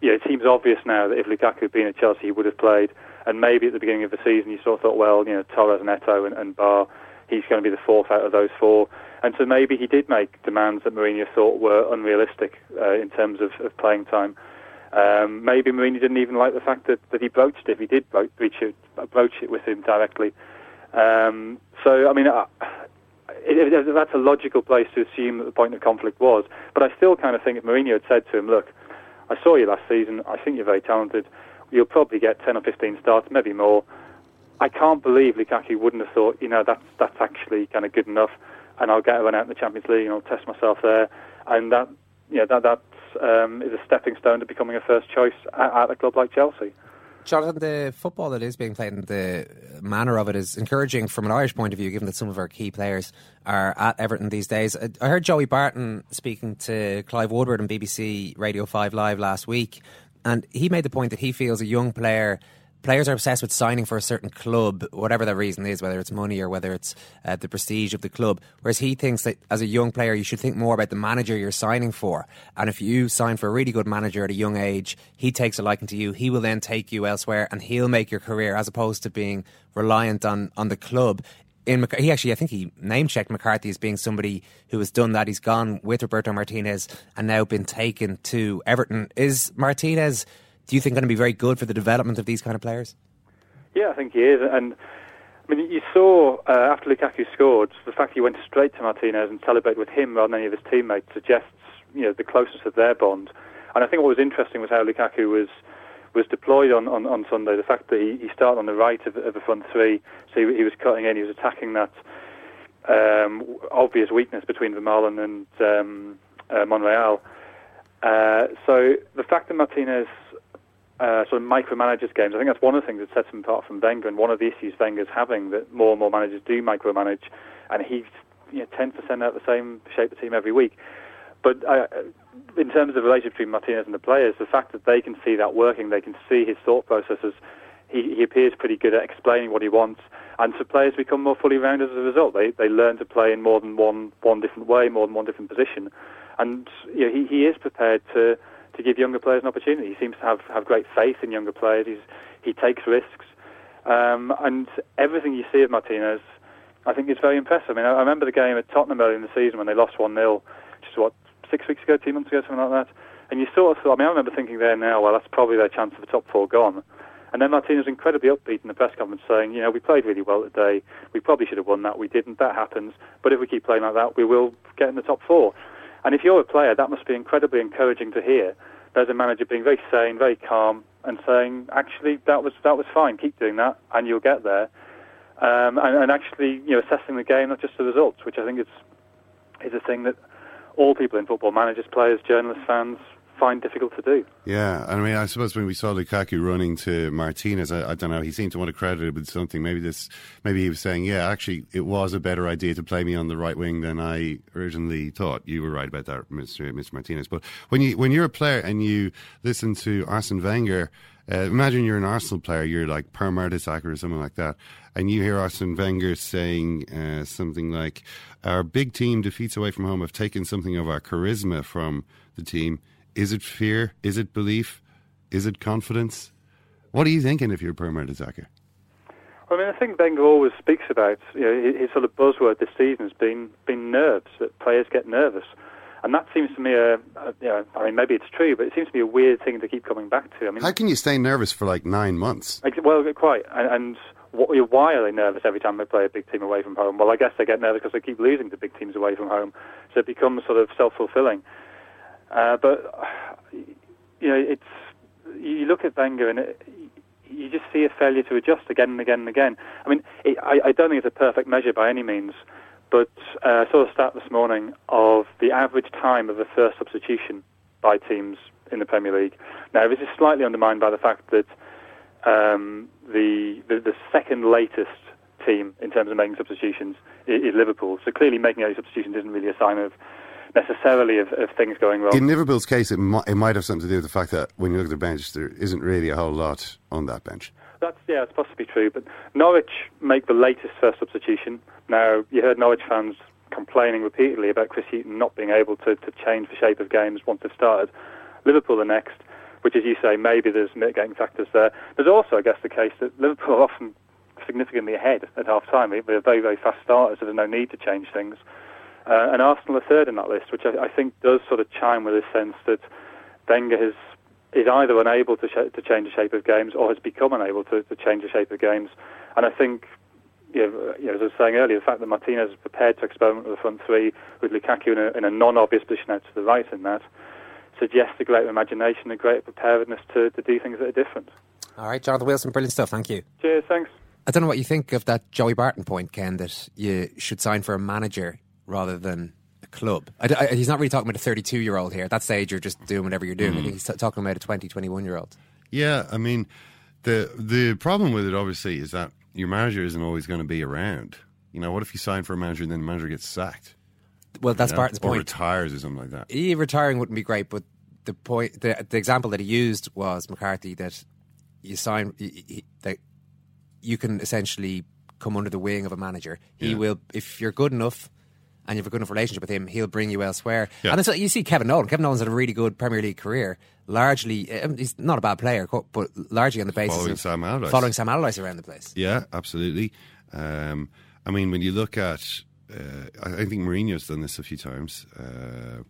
yeah, it seems obvious now that if Lukaku had been at Chelsea, he would have played. And maybe at the beginning of the season, you sort of thought, well, you know, Torres, Neto, and, and Ba he's going to be the fourth out of those four. And so maybe he did make demands that Mourinho thought were unrealistic uh, in terms of, of playing time. Um, maybe Mourinho didn't even like the fact that, that he broached it. He did broach it, broach it with him directly. Um, so, I mean, uh, it, it, that's a logical place to assume that the point of conflict was. But I still kind of think if Mourinho had said to him, look, I saw you last season. I think you're very talented. You'll probably get 10 or 15 starts, maybe more. I can't believe Lukaku wouldn't have thought, you know, that's that's actually kind of good enough, and I'll get run out in the Champions League and I'll test myself there, and that, you know, that that um, is a stepping stone to becoming a first choice at, at a club like Chelsea. Jonathan, the football that is being played and the manner of it is encouraging from an Irish point of view, given that some of our key players are at Everton these days. I heard Joey Barton speaking to Clive Woodward on BBC Radio 5 Live last week, and he made the point that he feels a young player players are obsessed with signing for a certain club, whatever that reason is, whether it's money or whether it's uh, the prestige of the club. Whereas he thinks that as a young player, you should think more about the manager you're signing for. And if you sign for a really good manager at a young age, he takes a liking to you. He will then take you elsewhere and he'll make your career as opposed to being reliant on, on the club. In, he actually, I think he name checked McCarthy as being somebody who has done that. He's gone with Roberto Martinez and now been taken to Everton. Is Martinez do you think going to be very good for the development of these kind of players? Yeah, I think he is. And I mean, you saw uh, after Lukaku scored, the fact he went straight to Martinez and celebrated with him rather than any of his teammates suggests you know the closeness of their bond. And I think what was interesting was how Lukaku was was deployed on, on, on Sunday. The fact that he, he started on the right of, of the front three, so he, he was cutting in, he was attacking that um, obvious weakness between Vermaelen and um, uh, Monreal. Uh, so the fact that Martinez uh, sort of micromanages games. I think that's one of the things that sets him apart from Wenger, and one of the issues Wenger's having that more and more managers do micromanage, and he's you know, tends to send out the same shape of team every week. But uh, in terms of the relationship between Martinez and the players, the fact that they can see that working, they can see his thought processes, he, he appears pretty good at explaining what he wants, and so players become more fully rounded as a result. They they learn to play in more than one one different way, more than one different position, and you know, he he is prepared to to give younger players an opportunity. He seems to have, have great faith in younger players. He's, he takes risks. Um, and everything you see of Martinez, I think is very impressive. I mean, I, I remember the game at Tottenham early in the season when they lost 1 0, which is what, six weeks ago, two months ago, something like that. And you sort of thought, I mean, I remember thinking there now, well, that's probably their chance of the top four gone. And then Martinez incredibly upbeat in the press conference saying, you know, we played really well today. We probably should have won that. We didn't. That happens. But if we keep playing like that, we will get in the top four. And if you're a player, that must be incredibly encouraging to hear there's a manager being very sane, very calm, and saying, actually, that was that was fine. Keep doing that, and you'll get there. um, and, and, actually you know assessing the game, not just the results, which I think is is a thing that all people in football, managers, players, journalists, fans, find difficult to do. Yeah, I mean, I suppose when we saw Lukaku running to Martinez, I, I, don't know, he seemed to want to credit it with something. Maybe this, maybe he was saying, yeah, actually, it was a better idea to play me on the right wing than I originally thought. You were right about that, Mr. Mr. Martinez. But when you when you're a player and you listen to Arsene Wenger. Uh, imagine you're an Arsenal player, you're like Per Mertesacker or something like that, and you hear Arsene Wenger saying uh, something like, "Our big team defeats away from home have taken something of our charisma from the team. Is it fear? Is it belief? Is it confidence? What are you thinking if you're a Per Mertesacker? I mean, I think Wenger always speaks about you know his, sort of buzzword this season has been been nerves that players get nervous, and that seems to me a, a you know I mean maybe it's true, but it seems to be a weird thing to keep coming back to. I mean, how can you stay nervous for like nine months? Well, quite, and, and what, why are they nervous every time they play a big team away from home? Well, I guess they get nervous because they keep losing to big teams away from home, so it becomes sort of self fulfilling. Uh, but you know, it's you look at Wenger and it, you just see a failure to adjust again and again and again. I mean, it, I, I, don't think it's a perfect measure by any means, but uh, I saw a stat this morning of the average time of a first substitution by teams in the Premier League. Now, this is slightly undermined by the fact that um, the, the, the second latest team in terms of making substitutions is, is Liverpool. So clearly, making any substitutions isn't really a sign of necessarily of, of, things going wrong. In Liverpool's case, it might, it might have something to do with the fact that when you look at the bench, there isn't really a whole lot on that bench. That's yeah, it's possibly true. But Norwich make the latest first substitution. Now you heard Norwich fans complaining repeatedly about Chris Hughton not being able to, to change the shape of games once they've started. Liverpool the next, which as you say, maybe there's mitigating factors there. There's also, I guess, the case that Liverpool are often significantly ahead at half time. They're very, very fast starters, so there's no need to change things. Uh, and Arsenal are third in that list, which I, I, think does sort of chime with this sense that Wenger has, is either unable to, sh- to change the shape of games or has become unable to, to change the shape of games. And I think, you know, you know, as I was saying earlier, the fact that Martinez is prepared to experiment with the front three with Lukaku in a, in a non-obvious position out to the right in that suggests a greater imagination and greater preparedness to, to do things that are different. All right, Jonathan Wilson, brilliant stuff. Thank you. Cheers, thanks. I don't know what you think of that Joey Barton point, Ken, that you should sign for a manager rather than a club. I, I, he's not really talking about a 32 year old here. At that stage, you're just doing whatever you're doing. Mm. He's t- talking about a 20, 21 year old. Yeah, I mean, the the problem with it obviously is that your manager isn't always going to be around. You know, what if you sign for a manager and then the manager gets sacked? Well, that's you know? Barton's or point. Or retires or something like that. He retiring wouldn't be great, but the point, the, the example that he used was McCarthy that you sign that you can essentially come under the wing of a manager. He yeah. will, if you're good enough and you have a good enough relationship with him, he'll bring you elsewhere. Yeah. And you see Kevin Nolan. Kevin Nolan's had a really good Premier League career. Largely, um, he's not a bad player, but largely on the basis following of Sam Allardyce. following Sam Allardyce around the place. Yeah, absolutely. Um, I mean, when you look at, uh, I think Mourinho's done this a few times. Uh,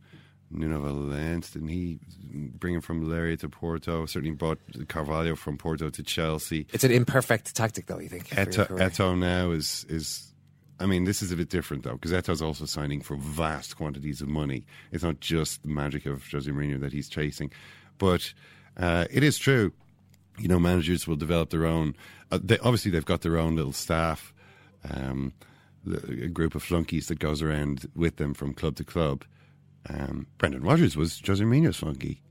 Nuno Valente, didn't he bring him from Leiria to Porto? Certainly brought Carvalho from Porto to Chelsea. It's an imperfect tactic, though. You think Eto'o, Eto'o now is is I mean, this is a bit different though, because Eto'o's also signing for vast quantities of money. It's not just the magic of Jose Mourinho that he's chasing, but uh, it is true. You know, managers will develop their own. Uh, they, obviously, they've got their own little staff, um, the, a group of flunkies that goes around with them from club to club. Um, Brendan Rodgers was Jose Mourinho's flunky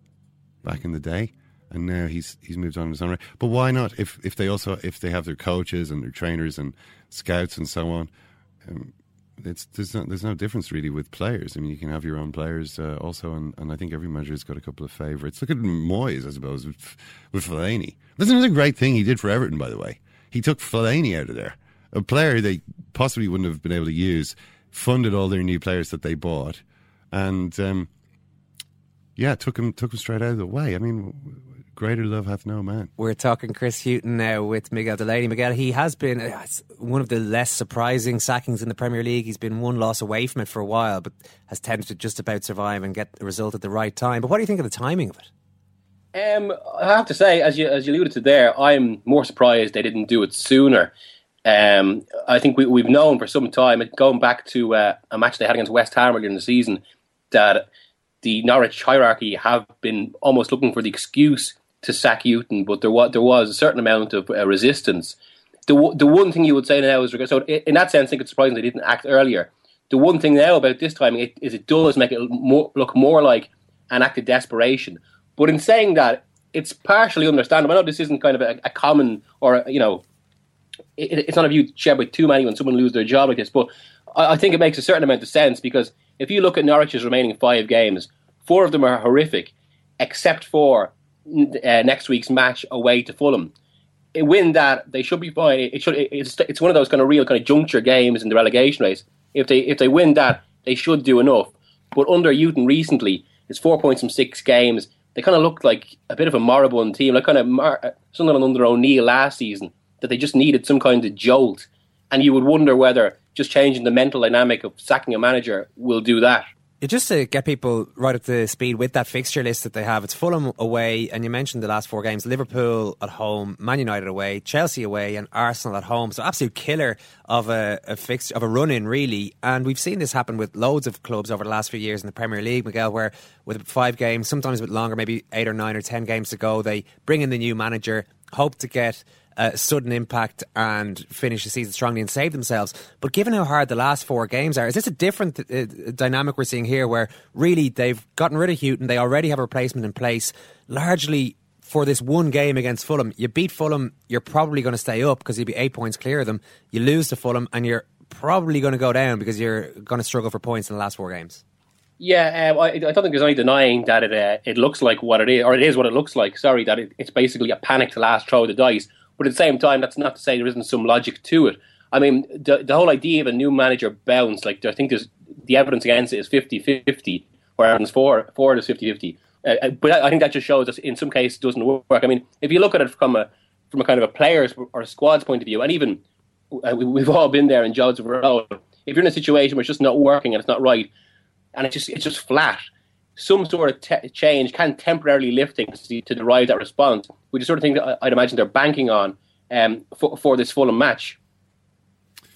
back in the day and now he's he's moved on his own. But why not? If if they also if they have their coaches and their trainers and scouts and so on, um, it's there's no there's no difference really with players. I mean, you can have your own players uh, also, and, and I think every manager's got a couple of favourites. Look at Moyes, I suppose, with with Fellaini. That's another great thing he did for Everton, by the way. He took Fellaini out of there, a player they possibly wouldn't have been able to use. Funded all their new players that they bought, and um, yeah, took him took him straight out of the way. I mean, Greater love hath no man. We're talking Chris Hughton now with Miguel Delaney. Miguel, he has been uh, one of the less surprising sackings in the Premier League. He's been one loss away from it for a while, but has tended to just about survive and get the result at the right time. But what do you think of the timing of it? Um, I have to say, as you as you alluded to there, I'm more surprised they didn't do it sooner. Um, I think we, have known for some time, going back to uh, a match they had against West Ham earlier in the season, that the Norwich hierarchy have been almost looking for the excuse to sack Hughton, but there was there was a certain amount of uh, resistance the the one thing you would say now is so in that sense, I think it's surprising they didn't act earlier. The one thing now about this timing is it does make it more, look more like an act of desperation. But in saying that, it's partially understandable. I know this isn't kind of a, a common or you know, it, it's not a view shared by too many when someone loses their job like this. But I, I think it makes a certain amount of sense because if you look at Norwich's remaining five games, four of them are horrific, except for uh, next week's match away to Fulham win that, they should be fine. It should. It's, it's one of those kind of real kind of juncture games in the relegation race. If they if they win that, they should do enough. But under Hughton recently, it's four points from six games. They kind of looked like a bit of a moribund team, like kind of Mar- Sunderland under O'Neill last season. That they just needed some kind of jolt, and you would wonder whether just changing the mental dynamic of sacking a manager will do that just to get people right up to speed with that fixture list that they have, it's Fulham away, and you mentioned the last four games: Liverpool at home, Man United away, Chelsea away, and Arsenal at home. So absolute killer of a, a of a run in, really. And we've seen this happen with loads of clubs over the last few years in the Premier League, Miguel, where with five games, sometimes a bit longer, maybe eight or nine or ten games to go, they bring in the new manager, hope to get uh, sudden impact and finish the season strongly and save themselves. But given how hard the last four games are, is this a different uh, dynamic we're seeing here where really they've gotten rid of Hughton, they already have a replacement in place, largely for this one game against Fulham? You beat Fulham, you're probably going to stay up because you'll be eight points clear of them. You lose to Fulham, and you're probably going to go down because you're going to struggle for points in the last four games. Yeah, um, I, I, don't think there's any denying that it uh, it looks like what it is, or it is what it looks like. Sorry, that it, it's basically a panicked last throw of the dice. But at the same time, that's not to say there isn't some logic to it. I mean, the, the whole idea of a new manager bounce, like I think there's the evidence against it is 50-50, where Everton's for, for it is 50-50. Uh, uh, but I think that just shows that in some cases it doesn't work. I mean, if you look at it from a from a kind of a player's or a squad's point of view, and even uh, we, have all been there in jobs of our own. If you're in a situation where it's just not working and it's not right, and it's just it's just flat, some sort of te- change can temporarily lift things to, to derive that response, which is sort of thing that I'd imagine they're banking on um, for, for this Fulham match.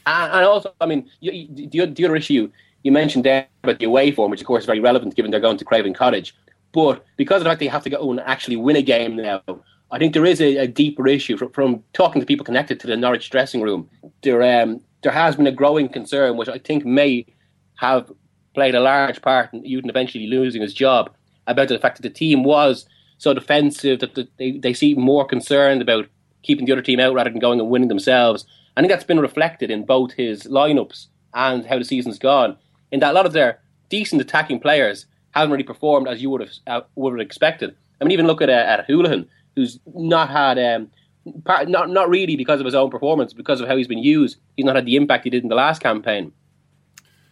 And, and also, I mean, you, the, the other issue you mentioned there about the away form, which of course is very relevant given they're going to Craven Cottage. But because of the fact they have to go and actually win a game now, I think there is a, a deeper issue from, from, talking to people connected to the Norwich dressing room. There, um, there has been a growing concern, which I think may have played a large part in Hughton eventually losing his job about the fact that the team was so defensive that the, they, they seem more concerned about keeping the other team out rather than going and winning themselves. I think that's been reflected in both his lineups and how the season's gone. In that a lot of their decent attacking players haven't really performed as you would have uh, would have expected. I mean, even look at uh, at Hoolahan, who's not had um, part, not not really because of his own performance, because of how he's been used. He's not had the impact he did in the last campaign.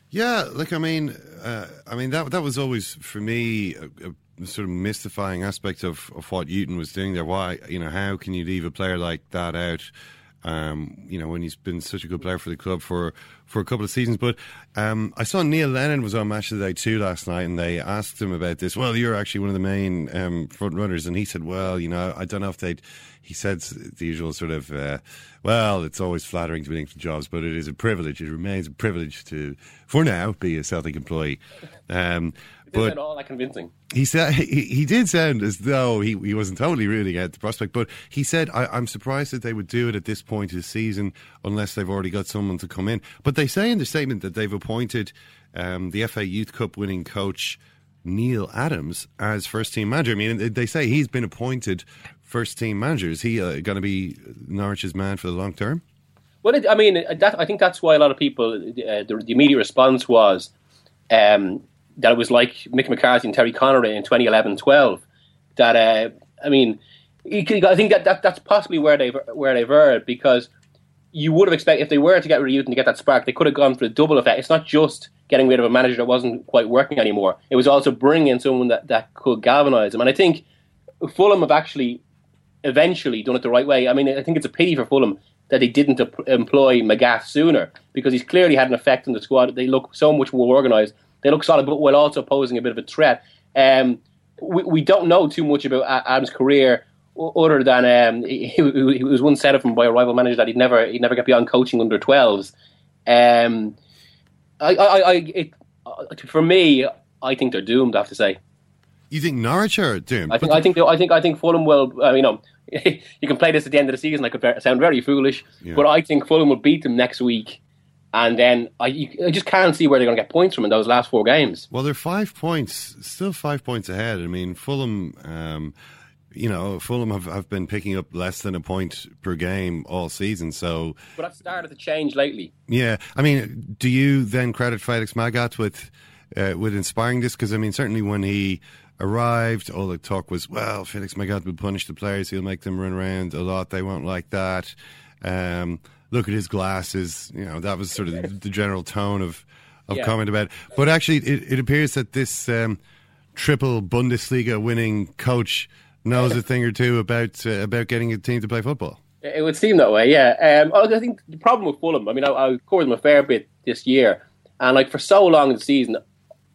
Yeah, like I mean, uh, I mean that that was always for me a, a, sort of mystifying aspect of, of what Hughton was doing there. Why, you know, how can you leave a player like that out? Um, you know, when he's been such a good player for the club for, for a couple of seasons. But um, I saw Neil Lennon was on Match of the Day 2 last night, and they asked him about this. Well, you're actually one of the main um, front runners, and he said, "Well, you know, I don't know if they'd." He said the usual sort of, uh, "Well, it's always flattering to be linked to jobs, but it is a privilege. It remains a privilege to, for now, be a Celtic employee." Um, but all that convincing. He said he, he did sound as though he, he wasn't totally ruling out the prospect, but he said, I, am surprised that they would do it at this point of the season unless they've already got someone to come in." But they say in the statement that they've appointed um, the FA Youth Cup winning coach Neil Adams as first team manager. I mean, they say he's been appointed first team manager. Is he uh, going to be Norwich's man for the long term? Well, it, I mean, that, I think that's why a lot of people, uh, the, the, immediate response was um, that was like Mick McCarthy and Terry Connor in 2011-12. That uh, I mean, I think that, that that's possibly where they've where they've erred because you would have expected if they were to get rid of and to get that spark, they could have gone for the double effect. It's not just getting rid of a manager that wasn't quite working anymore. It was also bringing in someone that, that could galvanise them. And I think Fulham have actually eventually done it the right way. I mean, I think it's a pity for Fulham that they didn't employ Magath sooner because he's clearly had an effect on the squad. They look so much more organised they look solid, but while also posing a bit of a threat. Um, we, we don't know too much about Adam's career other than um, he, he, was once set up by a rival manager that he'd never he'd never get beyond coaching under 12s. Um, I, I, I it, for me, I think they're doomed. I have to say. You think Norwich are doomed? I think I think I think I think Fulham will. Uh, you know, you can play this at the end of the season. I could sound very foolish, Yeah. but I think Fulham will beat them next week, and then I, you, I just can't see where they're going to get points from in those last four games. Well, they're five points, still five points ahead. I mean, Fulham, um, you know, Fulham have, have been picking up less than a point per game all season. So, But I've started to change lately. yeah, I mean, do you then credit Felix Magath with uh, with inspiring this? Because I mean, certainly when he arrived, all the talk was, well, Felix Magath will punish the players; he'll make them run around a lot. They won't like that. Um, look at his glasses. You know, that was sort of the, the general tone of of Yeah. comment about it. But actually, it, it appears that this um, triple Bundesliga winning coach knows a thing or two about uh, about getting a team to play football. It would seem that way, yeah. Um, I think the problem with Fulham, I mean, I, I covered them a fair bit this year, and like for so long in the season,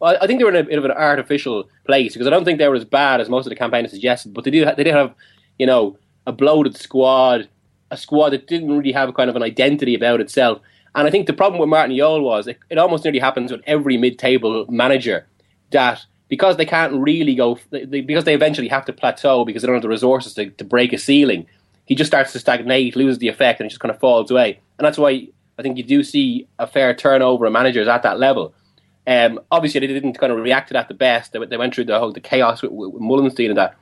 I, I think they were in a bit of an artificial place because I don't think they were as bad as most of the campaign suggested. But they do, they did have, you know, a bloated squad, a squad that didn't really have kind of an identity about itself. And I think the problem with Martin Jol was it, it almost nearly happens with every mid-table manager that because they can't really go, they- because they eventually have to plateau because they don't have the resources to, to break a ceiling, he just starts to stagnate, loses the effect, and it just kind of falls away. And that's why I think you do see a fair turnover of managers at that level. Um, obviously, they didn't kind of react to that the best. They, they went through the whole the chaos with, with, with Meulensteen and that.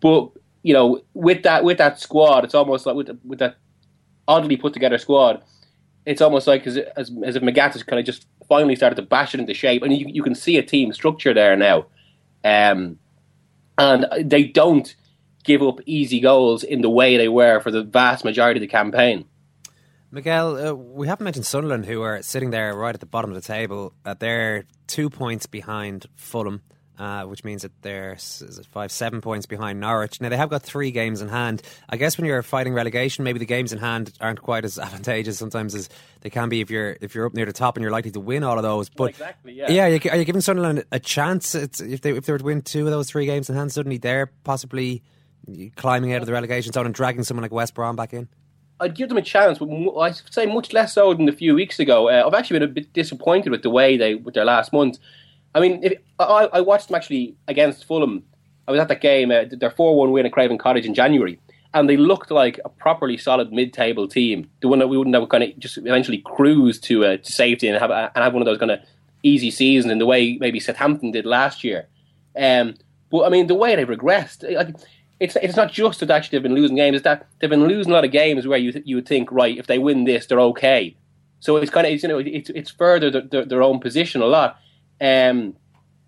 But you know, with that with that squad, it's almost like with, with that oddly put together squad, it's almost like as, as, as if Magath has kind of just finally started to bash it into shape, and you, you can see a team structure there now. Um, and they don't give up easy goals in the way they were for the vast majority of the campaign. Miguel, uh, we haven't mentioned Sunderland, who are sitting there right at the bottom of the table. Uh, they're two points behind Fulham, uh, which means that they're is it five, seven points behind Norwich. Now they have got three games in hand. I guess when you're fighting relegation, maybe the games in hand aren't quite as advantageous sometimes as they can be if you're if you're up near the top and you're likely to win all of those. But exactly, yeah. yeah, are you, giving Sunderland a chance? It's, if they if they were to win two of those three games in hand, suddenly they're possibly climbing out of the relegation zone and dragging someone like West Brom back in. I'd give them a chance, but I'd say much less so than a few weeks ago. Uh, I've actually been a bit disappointed with the way they with their last month. I mean, if, I, I watched them actually against Fulham. I was at that game, uh, their four-one win at Craven Cottage in January, and they looked like a properly solid mid-table team. The one that we wouldn't have kind of just eventually cruise to uh, to safety and have a, and have one of those kind of easy seasons in the way maybe Southampton did last year. Um, but I mean, the way they've regressed, like, it's it's not just that actually they've been losing games; it's that they've been losing a lot of games where you th- you would think, right, if they win this, they're okay. So it's kind of it's, you know it's it's further their, their, their own position a lot. Um,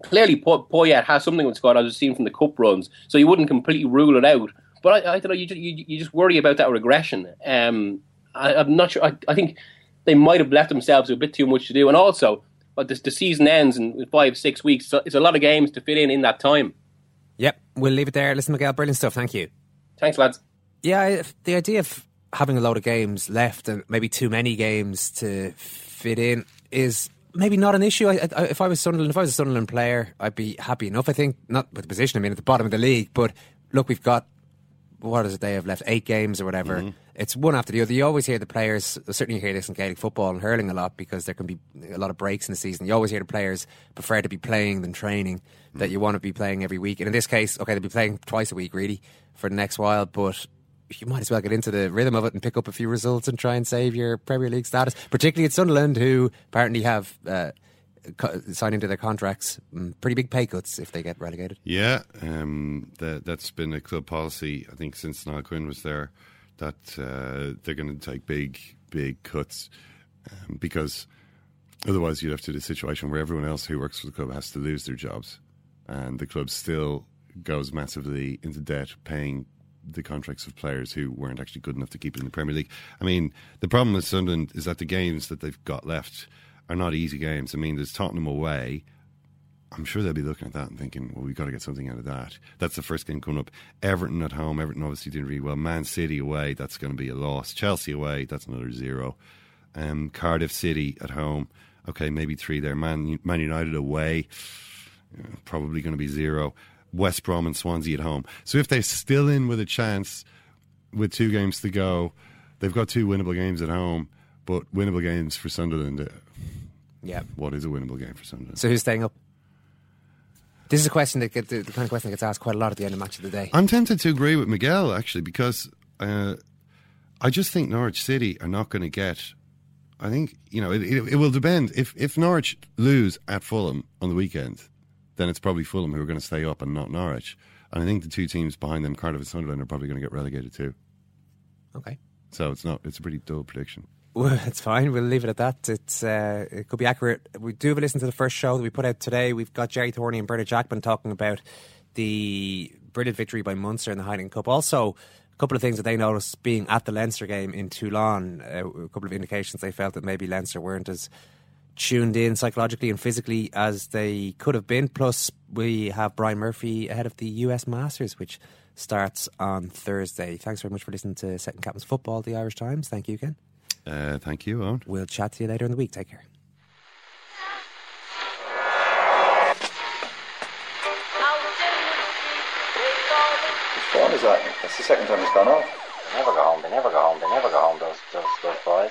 clearly, Po- Poyet has something with squad, as we've seen from the cup runs, so you wouldn't completely rule it out. But I, I don't know, you just, you, you just worry about that regression. Um, I, I'm not sure. I, I think they might have left themselves a bit too much to do, and also, but the, the season ends in five six weeks. So it's a lot of games to fit in in that time. Yep, we'll leave it there. Listen, Miguel, brilliant stuff. Thank you. Thanks, lads. Yeah, the idea of having a load of games left and maybe too many games to fit in is maybe not an issue. I, I, if I was Sunderland, if I was a Sunderland player, I'd be happy enough. I think not with the position I mean, at the bottom of the league, but look, we've got what is it? They have left eight games or whatever. Mm-hmm. It's one after the other. You always hear the players. Certainly, you hear this in Gaelic football and hurling a lot because there can be a lot of breaks in the season. You always hear the players prefer to be playing than training. That mm. you want to be playing every week. And in this case, okay, they'll be playing twice a week really for the next while, but. You might as well get into the rhythm of it and pick up a few results and try and save your Premier League status, particularly at Sunderland, who apparently have uh, co- signed into their contracts mm, pretty big pay cuts if they get relegated. Yeah, um, that, that's been a club policy, I think, since Niall Quinn was there, that uh, they're going to take big, big cuts um, because otherwise you'd have to do a situation where everyone else who works for the club has to lose their jobs and the club still goes massively into debt paying the contracts of players who weren't actually good enough to keep it in the Premier League. I mean, the problem with Sunderland is that the games that they've got left are not easy games. I mean, there's Tottenham away. I'm sure they'll be looking at that and thinking, well, we've got to get something out of that. That's the first game coming up. Everton at home. Everton obviously didn't really well. Man City away. That's going to be a loss. Chelsea away. That's another zero. Um, Cardiff City at home. Okay, maybe three there. Man, Man United away. Probably going to be zero. West Brom and Swansea at home. So if they're still in with a chance with two games to go, they've got two winnable games at home, but winnable games for Sunderland. uh, Yeah. What is a winnable game for Sunderland? So who's staying up? This is a question that get, the, the kind of question that gets asked quite a lot at the end of match of the day. I'm tempted to agree with Miguel actually because uh, I just think Norwich City are not going to get. I think you know it, it, it, will depend if if Norwich lose at Fulham on the weekend, then it's probably Fulham who are going to stay up and not Norwich. And I think the two teams behind them, Cardiff and Sunderland, are probably going to get relegated too. Okay. So it's not. It's a pretty dull prediction. Well, it's fine. We'll leave it at that. It's uh, it could be accurate. We do have a listen to the first show that we put out today. We've got Gerry Thornley and Bernard Jackman talking about the brilliant victory by Munster in the Heineken Cup. Also, a couple of things that they noticed being at the Leinster game in Toulon. Uh, a couple of indications they felt that maybe Leinster weren't as tuned in psychologically and physically as they could have been. Plus, we have Brian Murphy ahead of the US Masters, which starts on Thursday. Thanks very much for listening to Second Captains Football, the Irish Times. Thank you again. Uh, thank you, Eoin. We'll chat to you later in the week. Take care. What is that? That's the second time it's gone off. They never go home. They never go home. They never go home. Those those those boys.